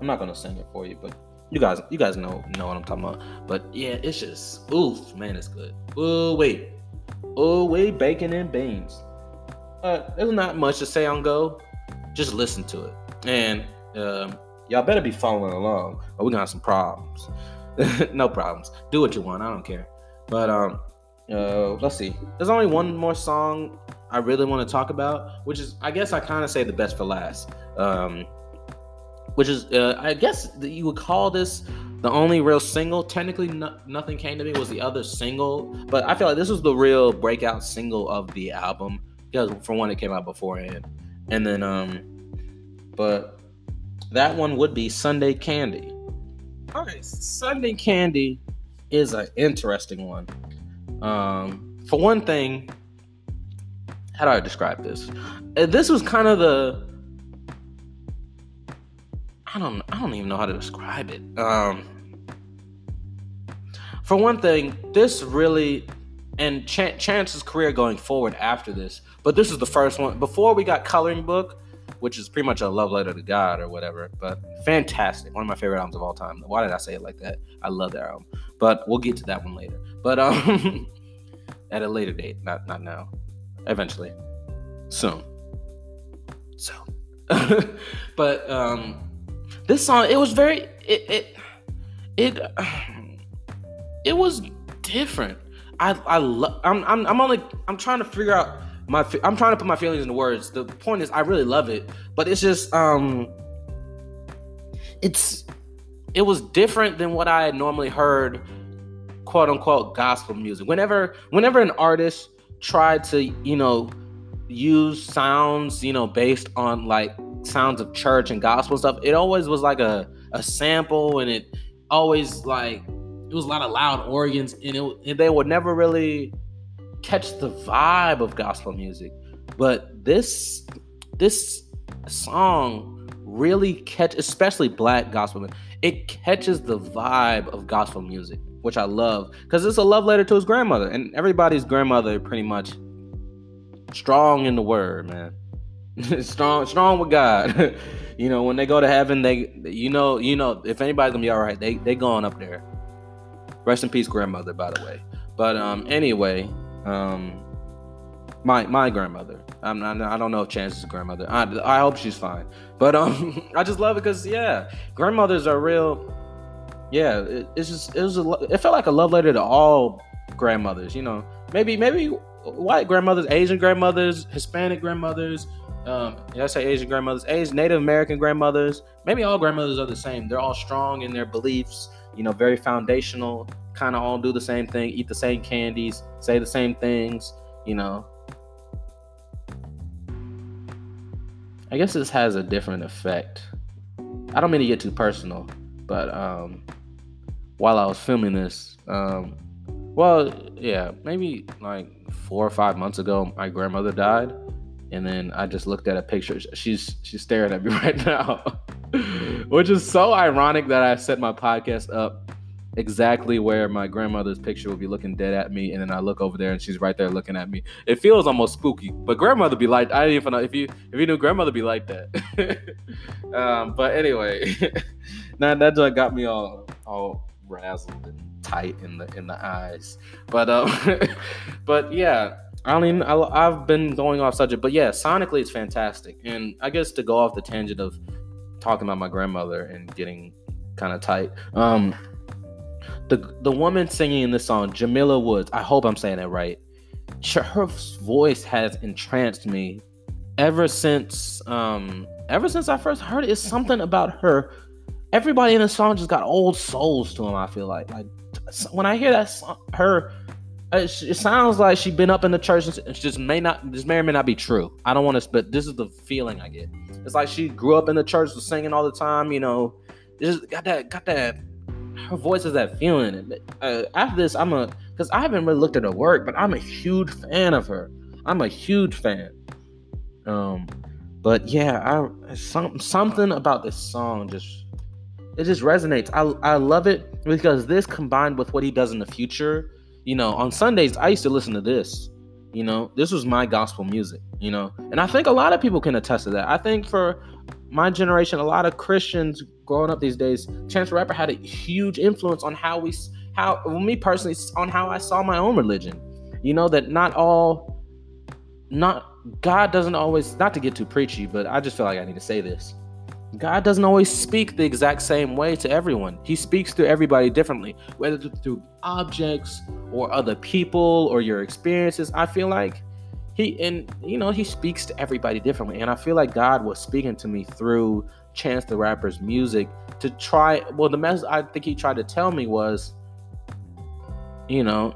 Speaker 1: I'm not gonna sing it for you, but you guys you guys know know what I'm talking about. But yeah, it's just oof, man, it's good. Oh wait. Oh wait, bacon and beans. Uh, there's not much to say on Go. Just listen to it. And um, y'all better be following along, or we're gonna have some problems. *laughs* no problems. Do what you want. I don't care. But um, uh, let's see. There's only one more song I really want to talk about, which is I guess I kind of say the best for last. Um, which is uh, I guess you would call this the only real single. Technically, no, nothing came to me was the other single, but I feel like this was the real breakout single of the album because for one, it came out beforehand, and then um, but that one would be Sunday Candy. Right, Sunday Candy is an interesting one. Um, for one thing, how do I describe this? Uh, this was kind of the I don't I don't even know how to describe it. Um, for one thing, this really and Ch- Chance's career going forward after this. But this is the first one. Before we got Coloring Book, which is pretty much a love letter to God or whatever. But fantastic, one of my favorite albums of all time. Why did I say it like that? I love that album. But we'll get to that one later. But um, *laughs* at a later date, not not now. Eventually, soon. So, *laughs* but um, this song it was very it it it, *sighs* it was different I I love. I'm I'm I'm only I'm trying to figure out my I'm trying to put my feelings into words. The point is I really love it, but it's just um it's it was different than what I had normally heard quote unquote gospel music. Whenever whenever an artist tried to, you know, use sounds, you know, based on like sounds of church and gospel stuff, it always was like a a sample and it always like it was a lot of loud organs, and, it, and they would never really catch the vibe of gospel music. But this this song really catch, especially black gospel, it catches the vibe of gospel music, which I love because it's a love letter to his grandmother, and everybody's grandmother pretty much strong in the word, man. *laughs* strong, strong with God. *laughs* you know, when they go to heaven, they, you know, you know, if anybody's gonna be all right, they they going up there. Rest in peace, grandmother, by the way. But um, anyway, um, my my grandmother. I'm not, I don't know if Chance's grandmother. I, I hope she's fine. But um, *laughs* I just love it because yeah, grandmothers are real. Yeah, it, it's just it was a, it felt like a love letter to all grandmothers. You know, maybe maybe white grandmothers, Asian grandmothers, Hispanic grandmothers. Um, I say Asian grandmothers? Asian Native American grandmothers. Maybe all grandmothers are the same. They're all strong in their beliefs you know, very foundational, kind of all do the same thing, eat the same candies, say the same things, you know. I guess this has a different effect. I don't mean to get too personal, but um, while I was filming this, um, well, yeah, maybe like four or five months ago, my grandmother died, and then I just looked at a picture. She's she's staring at me *laughs* right now. Which is so ironic that I set my podcast up exactly where my grandmother's picture will be looking dead at me, and then I look over there and she's right there looking at me. It feels almost spooky, but grandmother be like, I didn't even know if you if you knew grandmother be like that. *laughs* um, but anyway, now *laughs* that just got me all all razzled and tight in the in the eyes. But um, *laughs* but yeah. I even. I, have been going off subject, but yeah, sonically it's fantastic. And I guess to go off the tangent of talking about my grandmother and getting kind of tight. Um, the the woman singing in this song, Jamila Woods. I hope I'm saying that right. Her voice has entranced me ever since um ever since I first heard it. It's something about her. Everybody in the song just got old souls to them. I feel like like when I hear that song, her. It, sounds like she's been up in the church. And just may not. This may or may not be true. I don't want to, but this is the feeling I get. It's like she grew up in the church, was singing all the time. You know, just got that, got that. Her voice is that feeling. Uh, after this, I'm a because I haven't really looked at her work, but I'm a huge fan of her. I'm a huge fan. Um, But yeah, I some something about this song just it just resonates. I I love it because this combined with what he does in the future. You know, on Sundays I used to listen to this. You know, this was my gospel music. You know, and I think a lot of people can attest to that. I think for my generation, a lot of Christians growing up these days, Chance Rapper had a huge influence on how we, how well, me personally, on how I saw my own religion. You know that not all, not God doesn't always. Not to get too preachy, but I just feel like I need to say this. God doesn't always speak the exact same way to everyone. He speaks to everybody differently, whether through objects or other people or your experiences. I feel like he and you know he speaks to everybody differently and i feel like god was speaking to me through chance the rapper's music to try well the message i think he tried to tell me was you know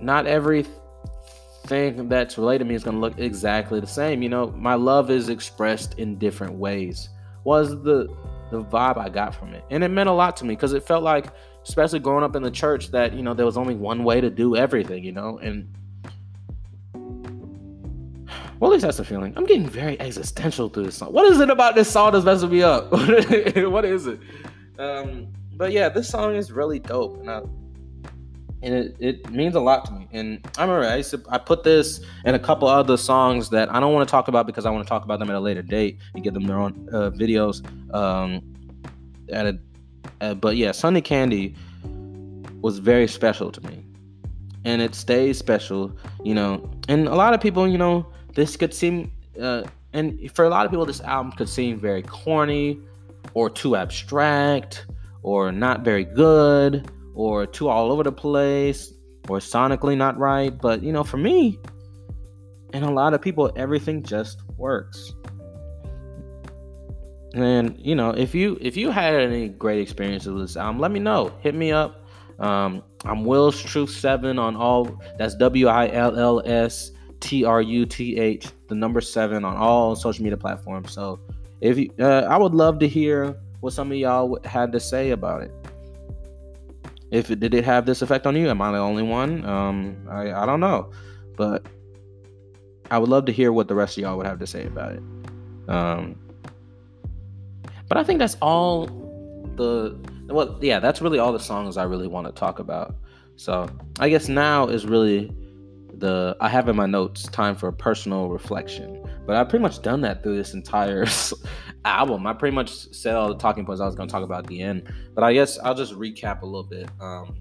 Speaker 1: not everything that's related to me is going to look exactly the same you know my love is expressed in different ways was the the vibe i got from it and it meant a lot to me because it felt like especially growing up in the church that you know there was only one way to do everything you know and well, at least that's the feeling. I'm getting very existential through this song. What is it about this song that's messing me up? *laughs* what is it? Um, but yeah, this song is really dope, and, I, and it, it means a lot to me. And I remember I used to I put this and a couple other songs that I don't want to talk about because I want to talk about them at a later date and get them their own uh, videos. Um, at a, uh, but yeah, Sunday Candy was very special to me, and it stays special. You know, and a lot of people, you know this could seem, uh, and for a lot of people, this album could seem very corny or too abstract or not very good or too all over the place or sonically not right. But, you know, for me and a lot of people, everything just works. And you know, if you if you had any great experiences with this album, let me know. Hit me up. Um, I'm Will's Truth Seven on all. That's W I L L S T R U T H, the number seven on all social media platforms. So if you, uh, I would love to hear what some of y'all had to say about it. If it, did it have this effect on you? Am I the only one? Um, I, I don't know, but I would love to hear what the rest of y'all would have to say about it. Um, but I think that's all the well, yeah, that's really all the songs I really want to talk about. So I guess now is really the I have in my notes time for personal reflection. But I've pretty much done that through this entire *laughs* album. I pretty much said all the talking points I was going to talk about at the end. But I guess I'll just recap a little bit. Um,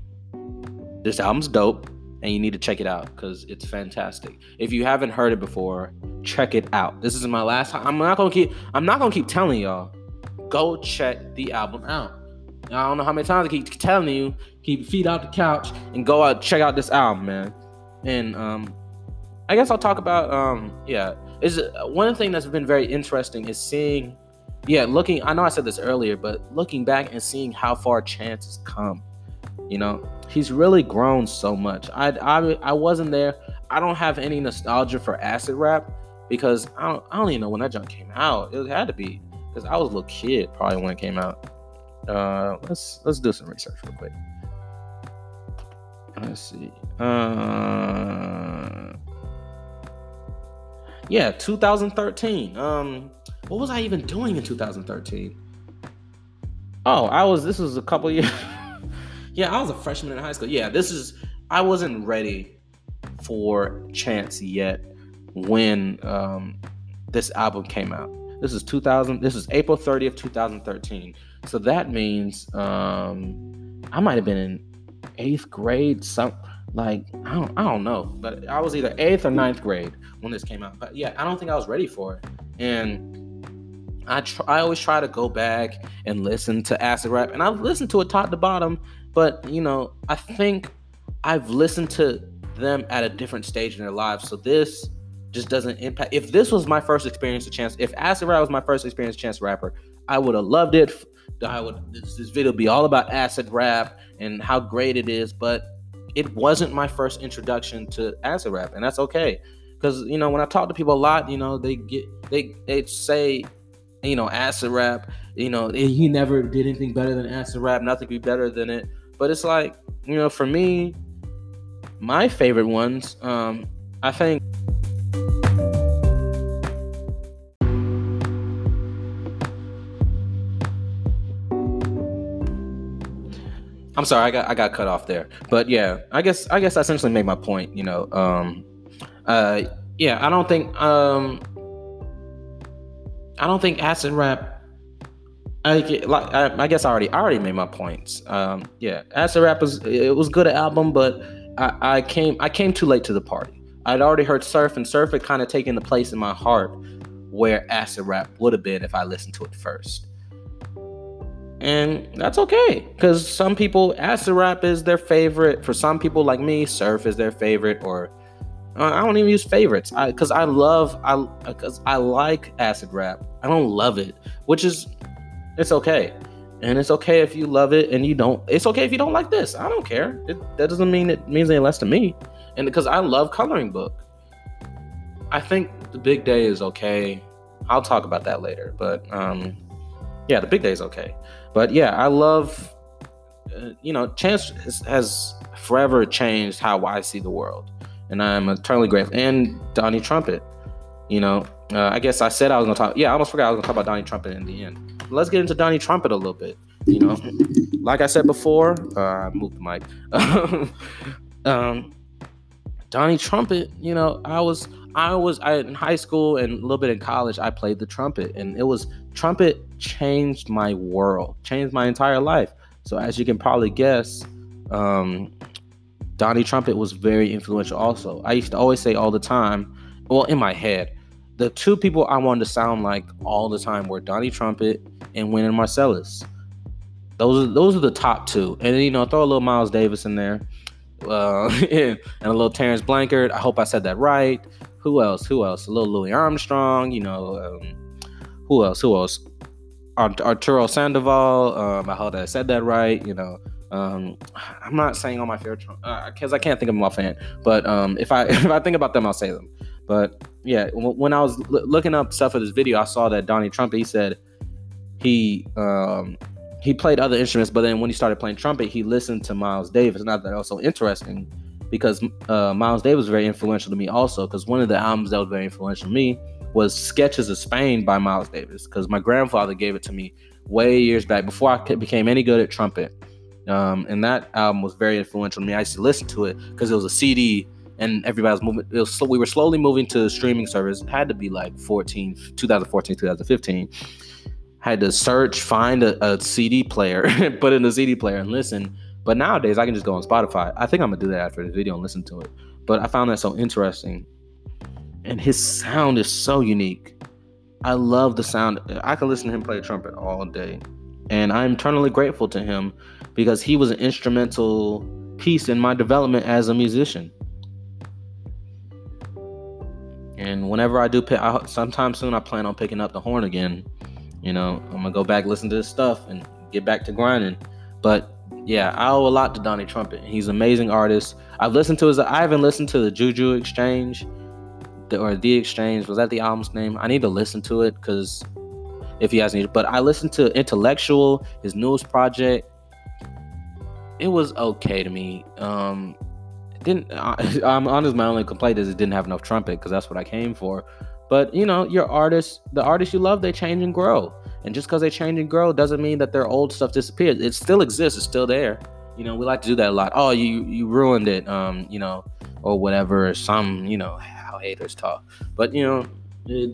Speaker 1: this album's dope, and you need to check it out because it's fantastic. If you haven't heard it before, check it out. This is my last. I'm not gonna keep. I'm not gonna keep telling y'all. Go check the album out. I don't know how many times I keep telling you, keep your feet off the couch and go out check out this album, man. And um, I guess I'll talk about um, yeah. Is one thing that's been very interesting is seeing, yeah, looking. I know I said this earlier, but looking back and seeing how far Chance has come. You know, he's really grown so much. I I I wasn't there. I don't have any nostalgia for acid rap because I don't I don't even know when that junk came out. It had to be because I was a little kid probably when it came out. Uh, let's let's do some research real quick. Let's see. Uh, yeah, 2013. Um, what was I even doing in 2013? Oh, I was. This was a couple years. *laughs* yeah, I was a freshman in high school. Yeah, this is. I wasn't ready for Chance yet when um, this album came out. This is 2000. This is April 30th, 2013. So that means um, I might have been in eighth grade, some like I don't I don't know, but I was either eighth or ninth grade when this came out. But yeah, I don't think I was ready for it, and I try, I always try to go back and listen to acid rap, and I've listened to it top to bottom, but you know I think I've listened to them at a different stage in their lives, so this just doesn't impact. If this was my first experience of Chance, if acid rap was my first experience Chance rapper, I would have loved it. I would this, this video be all about acid rap and how great it is, but it wasn't my first introduction to acid rap, and that's okay. Because you know, when I talk to people a lot, you know, they get they they say, you know, acid rap, you know, he never did anything better than acid rap, nothing could be better than it. But it's like, you know, for me, my favorite ones, um, I think I'm sorry, I got I got cut off there. But yeah, I guess I guess I essentially made my point. You know, um, uh, yeah, I don't think um, I don't think acid rap. I like I, guess I already I already made my points. Um, yeah, acid rap was it was good album, but I, I came I came too late to the party. I'd already heard surf, and surf had kind of taken the place in my heart where acid rap would have been if I listened to it first and that's okay because some people acid rap is their favorite. For some people like me surf is their favorite or uh, i don't even use favorites. Because I, I, love i because i like acid rap. I don't love it which is it's okay. And it's okay if you love it and you don't it's okay if you don't like this. I don't care. It, that doesn't mean it means any less to me. And because i love coloring book. I think the big day is okay. I'll talk about that later but um yeah the big day is okay but yeah, I love, uh, you know, Chance has, has, forever changed how I see the world, and I'm eternally grateful. And Donnie Trumpet, you know, uh, I guess I said I was gonna talk. Yeah, I almost forgot I was gonna talk about Donnie Trumpet in the end. Let's get into Donnie Trumpet a little bit. You know, like I said before, uh, I moved the mic. *laughs* um, Donnie Trumpet, you know, I was I was I, in high school and a little bit in college. I played the trumpet, and it was trumpet changed my world, changed my entire life. So as you can probably guess, um, Donnie Trumpet was very influential. Also, I used to always say all the time, well, in my head, the two people I wanted to sound like all the time were Donnie Trumpet and Wynton Marsalis. Those are those are the top two, and then, you know throw a little Miles Davis in there, uh, *laughs* and a little Terence Blanchard. I hope I said that right. Who else? Who else? A little Louis Armstrong. You know, um, who else? Who else? Art- Arturo Sandoval. Um, I hope I said that right. You know, um, I'm not saying all my favorite because uh, I can't think of them offhand. But um, if I *laughs* if I think about them, I'll say them. But yeah, w- when I was l- looking up stuff for this video, I saw that Donnie Trumpet. He said he um, he played other instruments, but then when he started playing trumpet, he listened to Miles Davis. Not that also interesting because uh, Miles Davis was very influential to me also. Because one of the albums that was very influential to me was Sketches of Spain by Miles Davis because my grandfather gave it to me way years back before I became any good at trumpet. Um, and that album was very influential to me. I used to listen to it because it was a CD and everybody was moving. Was, we were slowly moving to streaming service. It had to be like 14, 2014, 2015. Had to search, find a, a CD player, *laughs* put in the CD player and listen. But nowadays I can just go on Spotify. I think I'm gonna do that after the video and listen to it. But I found that so interesting and his sound is so unique. I love the sound. I could listen to him play trumpet all day. And I'm eternally grateful to him because he was an instrumental piece in my development as a musician. And whenever I do pick, I, sometime soon, I plan on picking up the horn again. You know, I'm gonna go back, listen to this stuff, and get back to grinding. But yeah, I owe a lot to Donnie Trumpet. He's an amazing artist. I've listened to his. I haven't listened to the Juju Exchange the, or the exchange was that the album's name? I need to listen to it because if he has any but i listened to intellectual his newest project. It was okay to me. Um didn't *laughs* I, i'm honest my only complaint is it didn't have enough trumpet because that's what i came for. But you know your artists the artists you love they change and grow. And just because they change and grow doesn't mean that their old stuff disappears. It still exists it's still there. You know we like to do that a lot. Oh you you ruined it um you know or whatever some you know haters talk. But you know,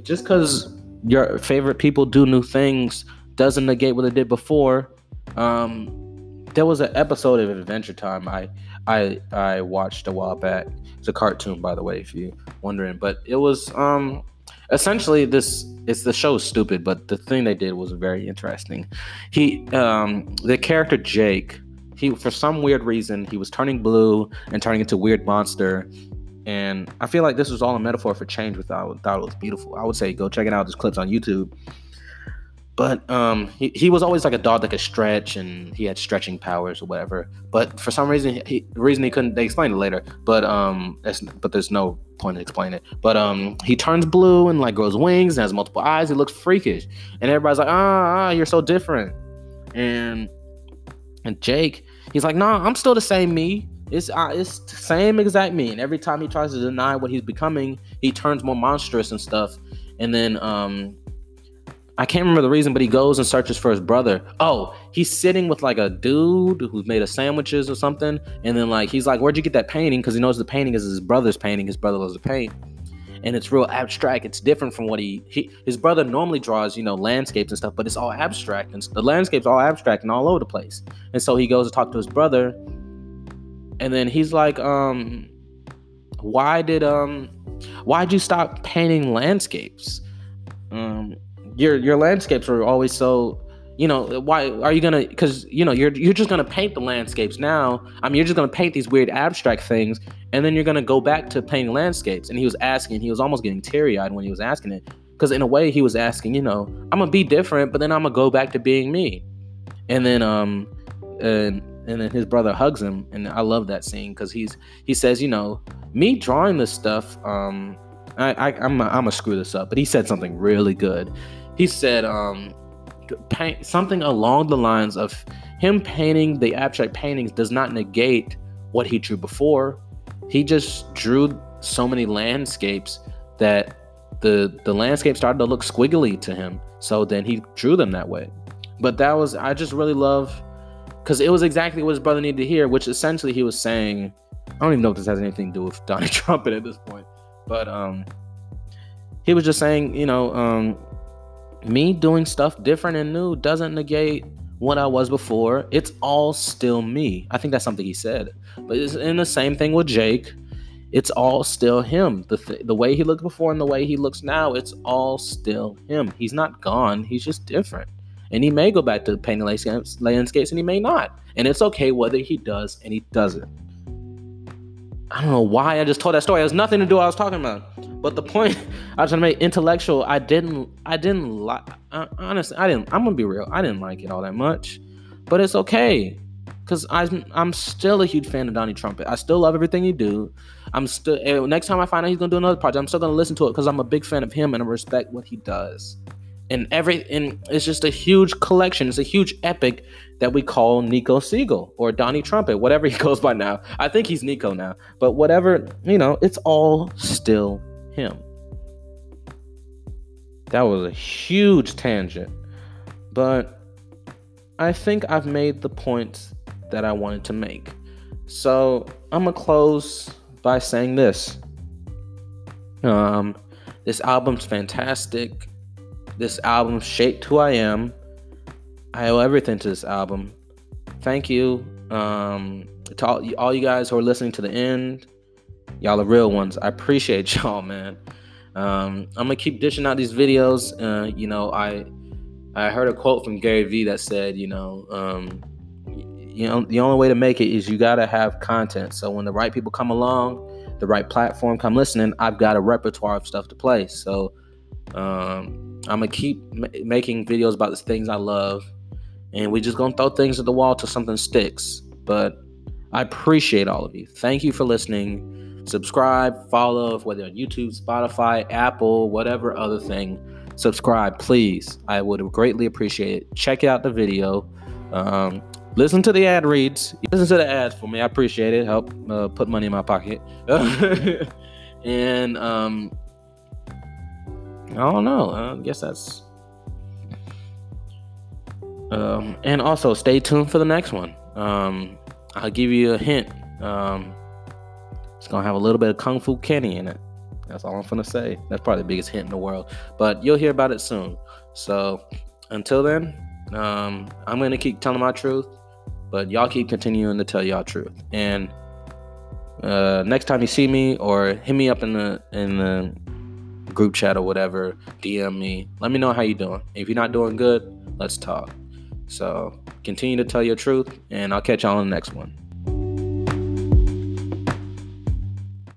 Speaker 1: just because your favorite people do new things doesn't negate what they did before. Um, there was an episode of Adventure Time I I I watched a while back. It's a cartoon, by the way, if you're wondering. But it was um essentially this it's the show's stupid, but the thing they did was very interesting. He um the character Jake, he for some weird reason he was turning blue and turning into weird monster and I feel like this was all a metaphor for change, I thought it was beautiful. I would say go check it out. There's clips on YouTube. But um, he, he was always like a dog that could stretch and he had stretching powers or whatever. But for some reason, he, reason he couldn't, they explained it later. But um, but there's no point in explaining it. But um, he turns blue and like grows wings and has multiple eyes. He looks freakish, and everybody's like, ah, ah you're so different. And and Jake, he's like, nah, I'm still the same me. It's uh, it's same exact mean. Every time he tries to deny what he's becoming, he turns more monstrous and stuff. And then um I can't remember the reason, but he goes and searches for his brother. Oh, he's sitting with like a dude who's made of sandwiches or something. And then like he's like, Where'd you get that painting? Because he knows the painting is his brother's painting. His brother loves to paint. And it's real abstract. It's different from what he, he his brother normally draws, you know, landscapes and stuff, but it's all abstract. And the landscape's all abstract and all over the place. And so he goes to talk to his brother. And then he's like, um, why did um why'd you stop painting landscapes? Um your your landscapes were always so you know why are you gonna because you know you're you're just gonna paint the landscapes now. I mean you're just gonna paint these weird abstract things and then you're gonna go back to painting landscapes. And he was asking he was almost getting teary-eyed when he was asking it because in a way he was asking you know i'm gonna be different but then i'm gonna go back to being me. And then um and and then his brother hugs him and i love that scene because he's he says you know me drawing this stuff um I, I i'm i'm gonna screw this up but he said something really good. He said um paint something along the lines of him painting the abstract paintings does not negate what he drew before. He just drew so many landscapes that the the landscape started to look squiggly to him so then he drew them that way. But that was i just really love because it was exactly what his brother needed to hear which essentially he was saying i don't even know if this has anything to do with donnie *laughs* trumpet at this point but um he was just saying you know um me doing stuff different and new doesn't negate what I was before. It's all still me. I think that's something he said. But it's in the same thing with Jake. It's all still him. The th- the way he looked before and the way he looks now, it's all still him. He's not gone. He's just different. And he may go back to painting landscapes, landscapes and he may not. And it's okay whether he does and he doesn't. I don't know why I just told that story. It has nothing to do what I was talking about. But the point *laughs* I was trying to make intellectual, I didn't, I didn't like. Honestly, I didn't. I'm gonna be real. I didn't like it all that much, but it's okay, cause I'm, I'm still a huge fan of Donnie Trumpet. I still love everything he do. I'm still. Next time I find out he's gonna do another project, I'm still gonna listen to it because I'm a big fan of him and I respect what he does and every and it's just a huge collection. It's a huge epic that we call Nico Segal or Donnie Trumpet, whatever he *laughs* goes by now. I think he's Nico now, but whatever you know, it's all still him. That was a huge tangent, but I think I've made the points that I wanted to make. So I'm gonna close by saying this. Um, this album's fantastic. This album shaped who I am. I owe everything to this album. Thank you um, to all, all you guys who are listening to the end. Y'all are real ones. I appreciate *laughs* y'all, man. Um, I'm gonna keep dishing out these videos. Uh, you know, I I heard a quote from Gary Vee that said, you know, um, you know, the only way to make it is you gotta have content. So when the right people come along, the right platform come listening, I've got a repertoire of stuff to play. So um, I'm gonna keep m- making videos about the things I love, and we just gonna throw things at the wall till something sticks. But I appreciate all of you. Thank you for listening. Subscribe, follow, whether on YouTube, Spotify, Apple, whatever other thing. Subscribe, please. I would greatly appreciate it. Check out the video. Um, listen to the ad reads. Listen to the ads for me. I appreciate it. Help uh, put money in my pocket. *laughs* and um, don't know. I guess that's. Um, and also stay tuned for the next one. Um, I'll give you a hint. Um, it's gonna have a little bit of Kung Fu Kenny in it. That's all I'm gonna say. That's probably the biggest hint in the world. But you'll hear about it soon. So until then, um, I'm gonna keep telling my truth, but y'all keep continuing to tell y'all truth. And uh, next time you see me or hit me up in the in the group chat or whatever, DM me. Let me know how you doing. If you're not doing good, let's talk. So continue to tell your truth, and I'll catch y'all on the next one.